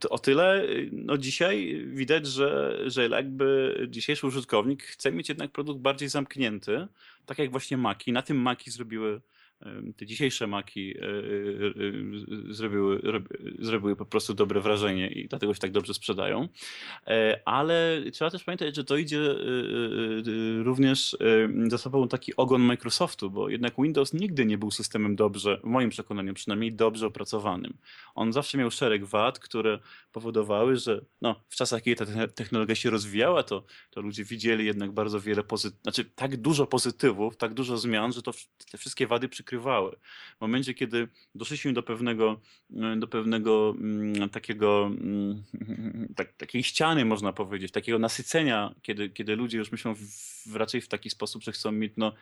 to o tyle no dzisiaj widać, że, że jakby dzisiejszy użytkownik chce mieć jednak produkt bardziej zamknięty, tak jak właśnie Maki. Na tym Maki zrobiły te dzisiejsze maki e, e, e, zrobiły, zrobiły po prostu dobre wrażenie i dlatego się tak dobrze sprzedają. Ale trzeba też pamiętać, że to idzie również za sobą taki ogon Microsoftu, bo jednak Windows nigdy nie był systemem dobrze, w moim przekonaniu przynajmniej, dobrze opracowanym. On zawsze miał szereg wad, które powodowały, że no, w czasach, kiedy ta technologia się rozwijała, to, to ludzie widzieli jednak bardzo wiele pozytywów, znaczy tak dużo pozytywów, tak dużo zmian, że to te wszystkie wady przykrywały przykrywały. W momencie, kiedy doszliśmy do pewnego, e, do pewnego mm, takiego, mm, tak, takiej ściany, można powiedzieć, takiego nasycenia, kiedy, kiedy ludzie już myślą w, raczej w taki sposób, że chcą mieć no,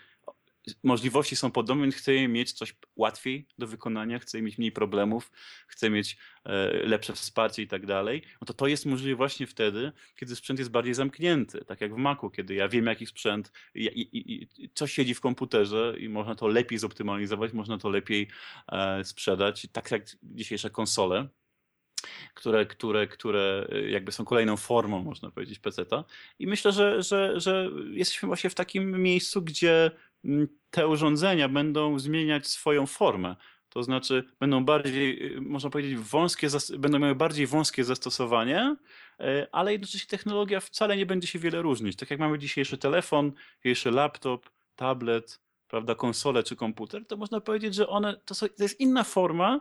możliwości są podobne, więc chcę mieć coś łatwiej do wykonania, chcę mieć mniej problemów, chcę mieć e, lepsze wsparcie i tak dalej, no to to jest możliwe właśnie wtedy, kiedy sprzęt jest bardziej zamknięty, tak jak w Macu, kiedy ja wiem jaki sprzęt, i, i, i, co siedzi w komputerze i można to lepiej zoptymalizować, można to lepiej e, sprzedać, tak jak dzisiejsze konsole, które, które, które jakby są kolejną formą, można powiedzieć, PC-ta. I myślę, że, że, że jesteśmy właśnie w takim miejscu, gdzie te urządzenia będą zmieniać swoją formę. To znaczy będą bardziej, y, można powiedzieć, wąskie, będą miały bardziej wąskie zastosowanie, y, ale jednocześnie technologia wcale nie będzie się wiele różnić. Tak jak mamy dzisiejszy telefon, dzisiejszy laptop, tablet, prawda, konsolę czy komputer, to można powiedzieć, że one to, są, to jest inna forma,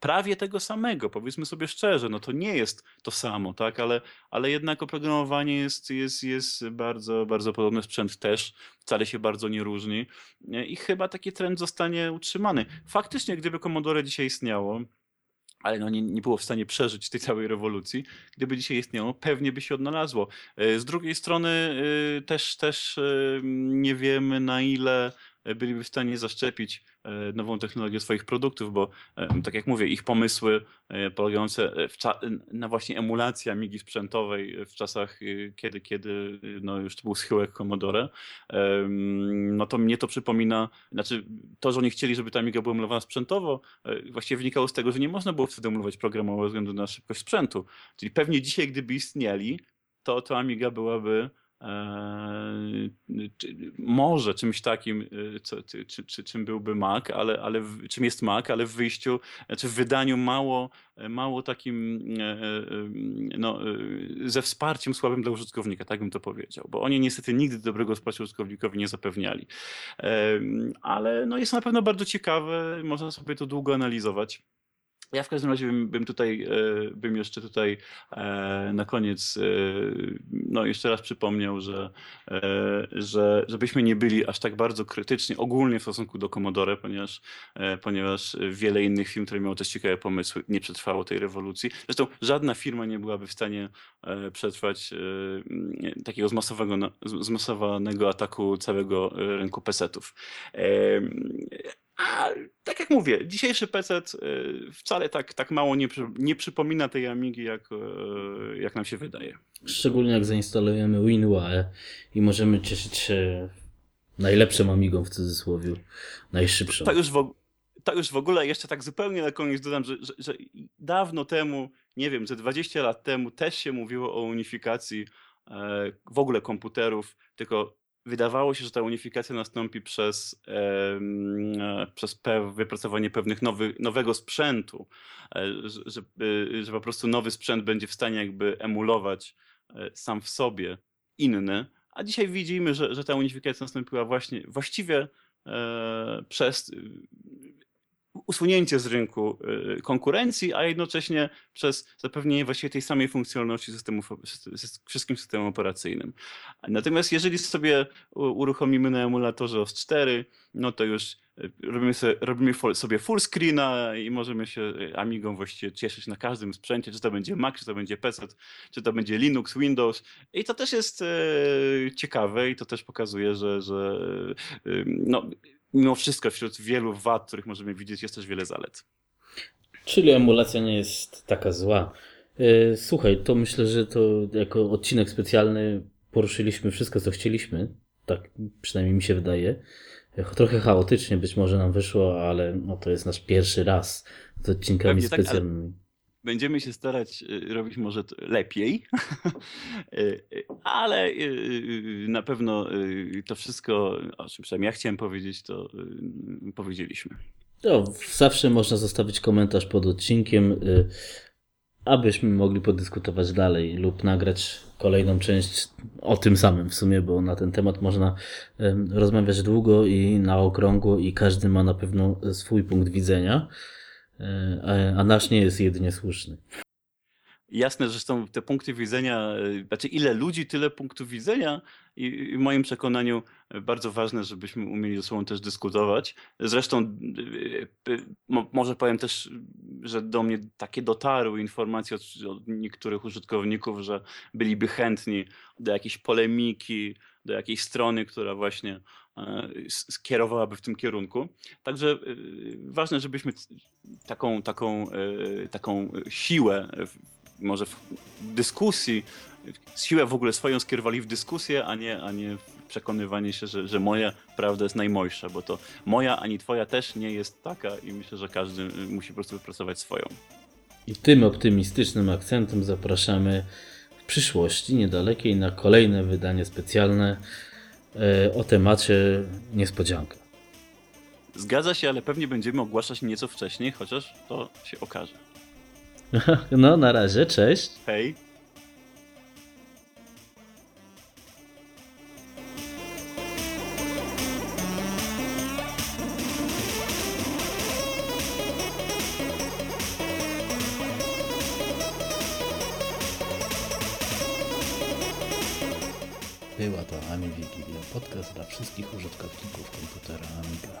prawie tego samego, powiedzmy sobie szczerze, no to nie jest to samo, tak, ale, ale jednak oprogramowanie jest, jest, jest bardzo, bardzo podobne, sprzęt też wcale się bardzo nie różni i chyba taki trend zostanie utrzymany. Faktycznie, gdyby Commodore dzisiaj istniało, ale no nie, nie było w stanie przeżyć tej całej rewolucji. Gdyby dzisiaj istniało, pewnie by się odnalazło. E, z drugiej strony e, też, też e, nie wiemy na ile byliby w stanie zaszczepić nową technologię swoich produktów, bo e, tak jak mówię, ich pomysły e, polegające na właśnie emulacji Amigi sprzętowej w czasach, kiedy, kiedy no już to był schyłek Commodore, no to mnie to przypomina, znaczy to, że oni chcieli, żeby ta Amiga była emulowana sprzętowo, właściwie wynikało z tego, że nie można było wtedy emulować programowo ze względu na szybkość sprzętu. Czyli pewnie dzisiaj, gdyby istnieli, to, to Amiga byłaby może czymś takim, y, co, czy, czy, czym byłby Mac, ale, ale w, czym jest Mac, ale w wyjściu, znaczy w wydaniu mało, mało takim e, e, no, e, ze wsparciem słabym dla użytkownika, tak bym to powiedział, bo oni niestety nigdy dobrego wsparcia użytkownikowi nie zapewniali. Ale no, jest na pewno bardzo ciekawe, można sobie to długo analizować. Ja w każdym razie bym, bym tutaj, e, bym jeszcze tutaj e, na koniec, e, no jeszcze raz przypomniał, że, że żebyśmy nie byli aż tak bardzo krytyczni ogólnie w stosunku do Commodore, ponieważ, ponieważ wiele innych firm, które miały też ciekawe pomysły, nie przetrwało tej rewolucji. Zresztą żadna firma nie byłaby w stanie przetrwać takiego zmasowego, zmasowanego ataku całego rynku pesetów. A tak jak mówię, dzisiejszy PC y, wcale tak, tak mało nie, nie przypomina tej Amigi, jak, y, jak nam się wydaje. Szczególnie jak zainstalujemy WinUAE i możemy cieszyć się najlepszą Amigą w cudzysłowie, najszybszą. Tak już w, tak już w ogóle, jeszcze tak zupełnie na koniec dodam, że, że, że dawno temu, nie wiem, ze 20 lat temu też się mówiło o unifikacji e, w ogóle komputerów, tylko wydawało się, że ta unifikacja nastąpi przez, e, przez wypracowanie pewnych nowy, nowego sprzętu, e, że, że, że, po prostu nowy sprzęt będzie w stanie jakby emulować e, sam w sobie inny, a dzisiaj widzimy, że, że ta unifikacja nastąpiła właśnie właściwie e, przez usunięcie z rynku y, konkurencji, a jednocześnie przez zapewnienie właściwie tej samej funkcjonalności systemu, wszystkim systemom operacyjnym. Natomiast jeżeli sobie uruchomimy na emulatorze OS 4, no to już y, robimy sobie, robimy sobie full screena i możemy się y, Amigą właściwie cieszyć na każdym sprzęcie, czy to będzie Mac, czy to będzie PC, czy to będzie Linux, Windows. I to też jest ciekawe i to też pokazuje, że, że no, mimo wszystko wśród wielu wad, których możemy widzieć, jest też wiele zalet. Czyli emulacja nie jest taka zła. E, słuchaj, to myślę, że to jako odcinek specjalny poruszyliśmy wszystko, co chcieliśmy. Tak przynajmniej mi się wydaje. E, trochę chaotycznie być może nam wyszło, ale no to jest nasz pierwszy raz z odcinkami Pewnie specjalnymi. Tak, Będziemy się starać y, robić może lepiej, y, y, ale na pewno to wszystko, o czym przynajmniej ja chciałem powiedzieć, to powiedzieliśmy. To zawsze można zostawić komentarz pod odcinkiem, abyśmy mogli podyskutować dalej lub nagrać kolejną część o tym samym w sumie, bo na ten temat można rozmawiać długo i na okrągło i każdy ma na pewno swój punkt widzenia. E, a nasz nie jest jedynie słuszny. Jasne, są te punkty widzenia, e, znaczy ile ludzi, tyle punktów widzenia i w moim przekonaniu bardzo ważne, żebyśmy umieli ze sobą też dyskutować. Zresztą e, może powiem też, że do mnie takie dotarły informacje od, od niektórych użytkowników, że byliby chętni do jakiejś polemiki, do jakiejś strony, która właśnie skierowałaby w tym kierunku. Także e, ważne, żebyśmy taką, taką, e, taką siłę może w dyskusji, siłę w ogóle swoją skierowali w dyskusję, a nie, a nie w przekonywanie się, że, że moja prawda jest najmojsza, bo to moja ani twoja też nie jest taka i myślę, że każdy musi po prostu wypracować swoją. I tym optymistycznym akcentem zapraszamy przyszłości niedalekiej na kolejne wydanie specjalne e, o temacie niespodzianka. Zgadza się, ale pewnie będziemy ogłaszać nieco wcześniej, chociaż to się okaże. No, na razie, cześć. Hej. Podcast dla wszystkich użytkowników komputera Amiga.